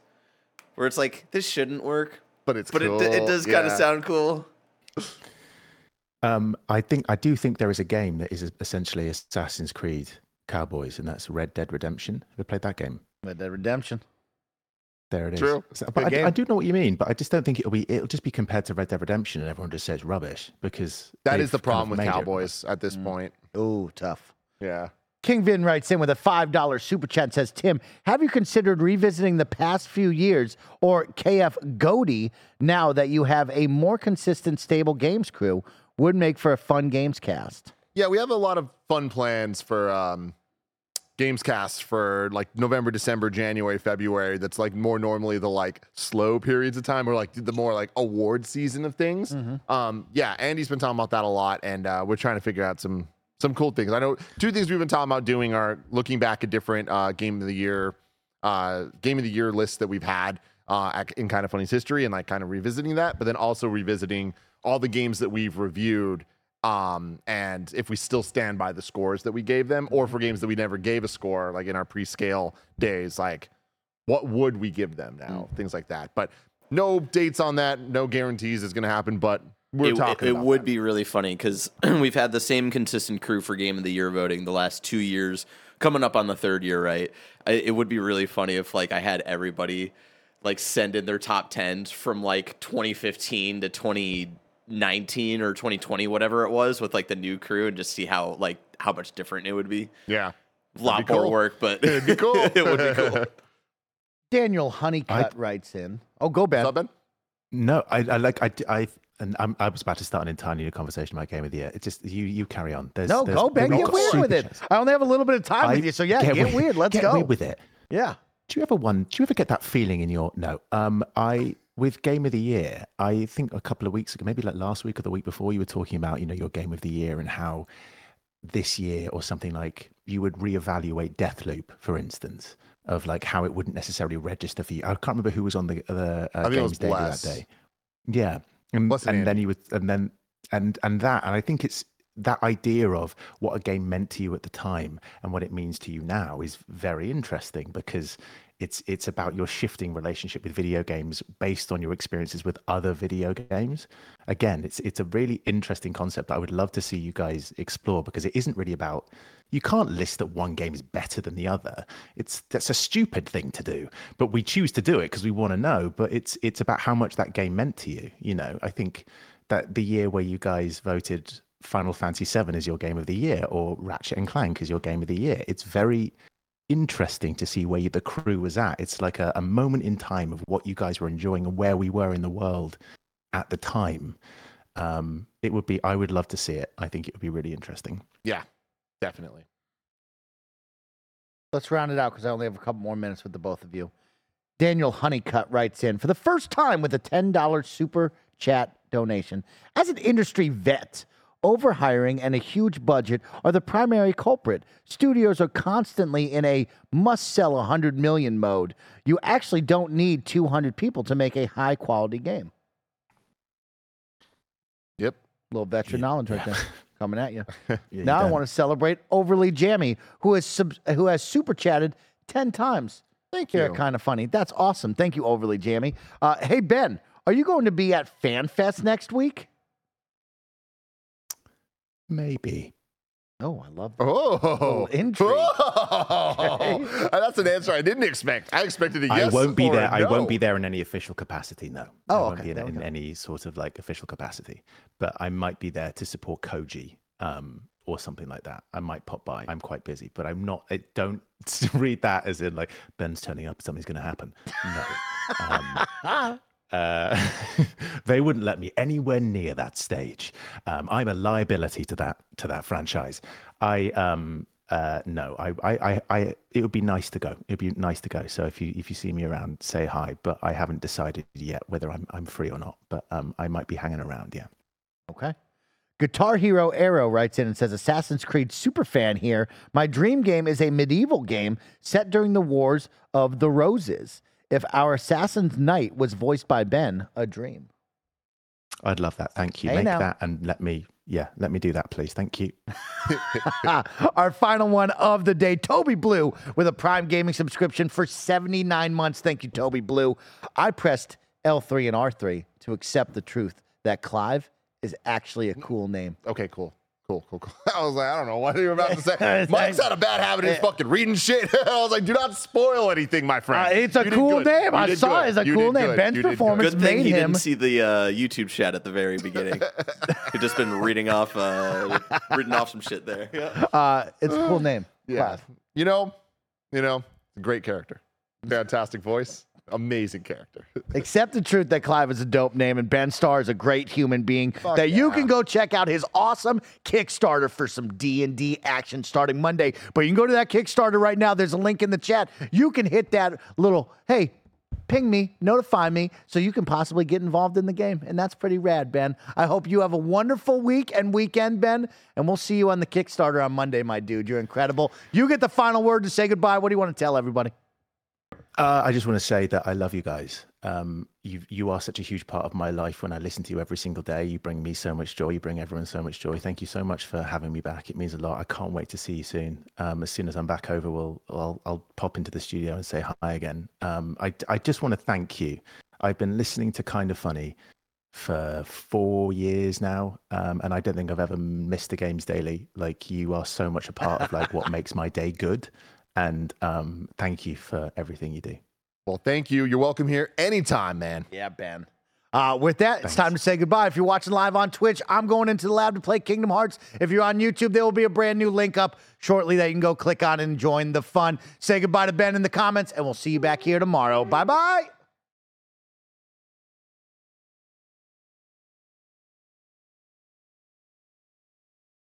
where it's like this shouldn't work, But it's but cool. it it does kind of Yeah. sound cool. Um, I think I do think there is a game that is essentially Assassin's Creed Cowboys, and that's Red Dead Redemption. Have you played that game? Red Dead Redemption. There it is. True. So- but I. I do know what you mean, but I just don't think it'll be. It'll just be compared to Red Dead Redemption, and everyone just says rubbish because that is they've is the kind of problem with made it. Cowboys at this Mm. point. Oh, tough. Yeah. King Vin writes in with a $5 super chat and says, Tim, have you considered revisiting the past few years or KF GOTY now that you have a more consistent, stable games crew? Would make for a fun games cast. Yeah, we have a lot of fun plans for um Gamescast for like November, December, January, February. That's like more normally the like slow periods of time or like the more like award season of things. Um, yeah, Andy's been talking about that a lot, and uh, we're trying to figure out some some cool things. I know two things we've been talking about doing are looking back at different uh, game of the year uh, game of the year lists that we've had uh, in kinda funny's history and like kind of revisiting that, but then also revisiting all the games that we've reviewed um, and if we still stand by the scores that we gave them, or for games that we never gave a score, like in our pre-scale days, like what would we give them now? Things like that. But no dates on that, no guarantees is going to happen. But we're it, talking. It, it about would that. be really funny because (clears throat) we've had the same consistent crew for Game of the Year voting the last two years, coming up on the third year, right? I, it would be really funny if like I had everybody like send in their top tens from like 2015 to 2019 or 2020, whatever it was, with like the new crew, and just see how like how much different it would be. Yeah. A lot more cool. work, but It'd be (laughs) cool. it would be cool. Daniel Honeycutt writes in. Oh, go Ben. Up, Ben? No, I, I like I I and I'm, I was about to start an entirely new conversation about game of the year. It's just you you carry on. There's, No, there's, go Ben. Get weird with it. chats. I only have a little bit of time I- with you, so yeah, get, weird. Let's get go. weird with it. Yeah. Do you ever one? Do you ever get that feeling in your no? Um, I with game of the year. I think a couple of weeks ago, maybe like last week or the week before, you were talking about you know your game of the year and how this year or something like you would reevaluate Deathloop, for instance, of like how it wouldn't necessarily register for you. I can't remember who was on the the uh, I think games day that day. Yeah, and, and then you would and then and and that and I think it's that idea of what a game meant to you at the time and what it means to you now is very interesting because it's it's about your shifting relationship with video games based on your experiences with other video games. Again, it's it's a really interesting concept that I would love to see you guys explore because it isn't really about you can't list that one game is better than the other. It's that's a stupid thing to do, but we choose to do it because we want to know. But it's it's about how much that game meant to you. You know, I think that the year where you guys voted Final Fantasy VII as your game of the year or Ratchet and Clank as your game of the year, it's very interesting to see where you, the crew was at. It's like a, a moment in time of what you guys were enjoying and where we were in the world at the time. Um, it would be, I would love to see it. I think it would be really interesting. Yeah, definitely. Let's round it out because I only have a couple more minutes with the both of you. Daniel Honeycutt writes in for the first time with a $10 super chat donation. As an industry vet, overhiring and a huge budget are the primary culprit. Studios are constantly in a must sell 100 million mode. You actually don't need 200 people to make a high quality game. Yep. little veteran knowledge right there (laughs) coming at you. (laughs) Yeah, you now I want to celebrate Overly Jammy, who has sub- who has super chatted ten times. Thank They're you. kind of funny. That's awesome. Thank you, Overly Jammy. Uh, hey Ben, are you going to be at FanFest next week? Maybe. Oh, I love that. Oh, intrigue. (laughs) Oh, (laughs) that's an answer I didn't expect. I expected a yes. I won't be or there. a I no. won't be there in any official capacity. No. Oh, I won't okay, be in, there we in any sort of like official capacity, but I might be there to support Koji um, or something like that. I might pop by. I'm quite busy, but I'm not. I don't (laughs) read that as in like Ben's turning up. Something's going to happen. No. Um, uh, (laughs) they wouldn't let me anywhere near that stage. Um, I'm a liability to that to that franchise. I um, uh, no, I, I, I, I, it would be nice to go. It'd be nice to go. So if you if you see me around, say hi. But I haven't decided yet whether I'm I'm free or not. But um, I might be hanging around. Yeah. Okay. Guitar Hero Arrow writes in and says, Assassin's Creed superfan here. My dream game is a medieval game set during the Wars of the Roses. If our Assassin's Knight was voiced by Ben, a dream. I'd love that. Thank you. Hey, Make now. that and let me. Yeah, let me do that, please. Thank you. (laughs) Our final one of the day, Toby Blue, with a Prime Gaming subscription for 79 months. Thank you, Toby Blue. I pressed L3 and R3 to accept the truth that Clive is actually a cool name. Okay, cool. Cool, cool, cool. I was like, I don't know what are you're about to say. (laughs) Mike's had a bad habit of fucking reading shit. (laughs) I was like, do not spoil anything, my friend. Uh, it's a You cool name. You I saw good. it. It's a You cool name. good. Ben's You did good. Good thing made he him. didn't see the uh, YouTube chat at the very beginning. (laughs) He'd just been reading off, uh, reading off some shit there. Yeah. Uh, it's a cool name. Yeah. Clive. You know, you know, great character. Fantastic voice. Amazing character. (laughs) Accept the truth that Clive is a dope name and Ben Starr is a great human being that you can go check out his awesome Kickstarter for some D&D action starting Monday. But you can go to that Kickstarter right now. There's a link in the chat. You can hit that little, hey, ping me, notify me so you can possibly get involved in the game. And that's pretty rad, Ben. I hope you have a wonderful week and weekend, Ben. And we'll see you on the Kickstarter on Monday, my dude. You're incredible. You get the final word to say goodbye. What do you want to tell everybody? Uh, I just want to say that I love you guys. Um, you you are such a huge part of my life. When I listen to you every single day, you bring me so much joy. You bring everyone so much joy. Thank you so much for having me back. It means a lot. I can't wait to see you soon. Um, as soon as I'm back over, we'll I'll, I'll pop into the studio and say hi again. Um, I I just want to thank you. I've been listening to Kinda Funny for four years now, um, and I don't think I've ever missed a games daily. Like you are so much a part of like what makes my day good. And um, thank you for everything you do. Well, thank you. You're welcome here anytime, man. Yeah, Ben. Uh, with that, it's time to say goodbye. If you're watching live on Twitch, I'm going into the lab to play Kingdom Hearts. If you're on YouTube, there will be a brand new link up shortly that you can go click on and join the fun. Say goodbye to Ben in the comments, and we'll see you back here tomorrow. Bye bye.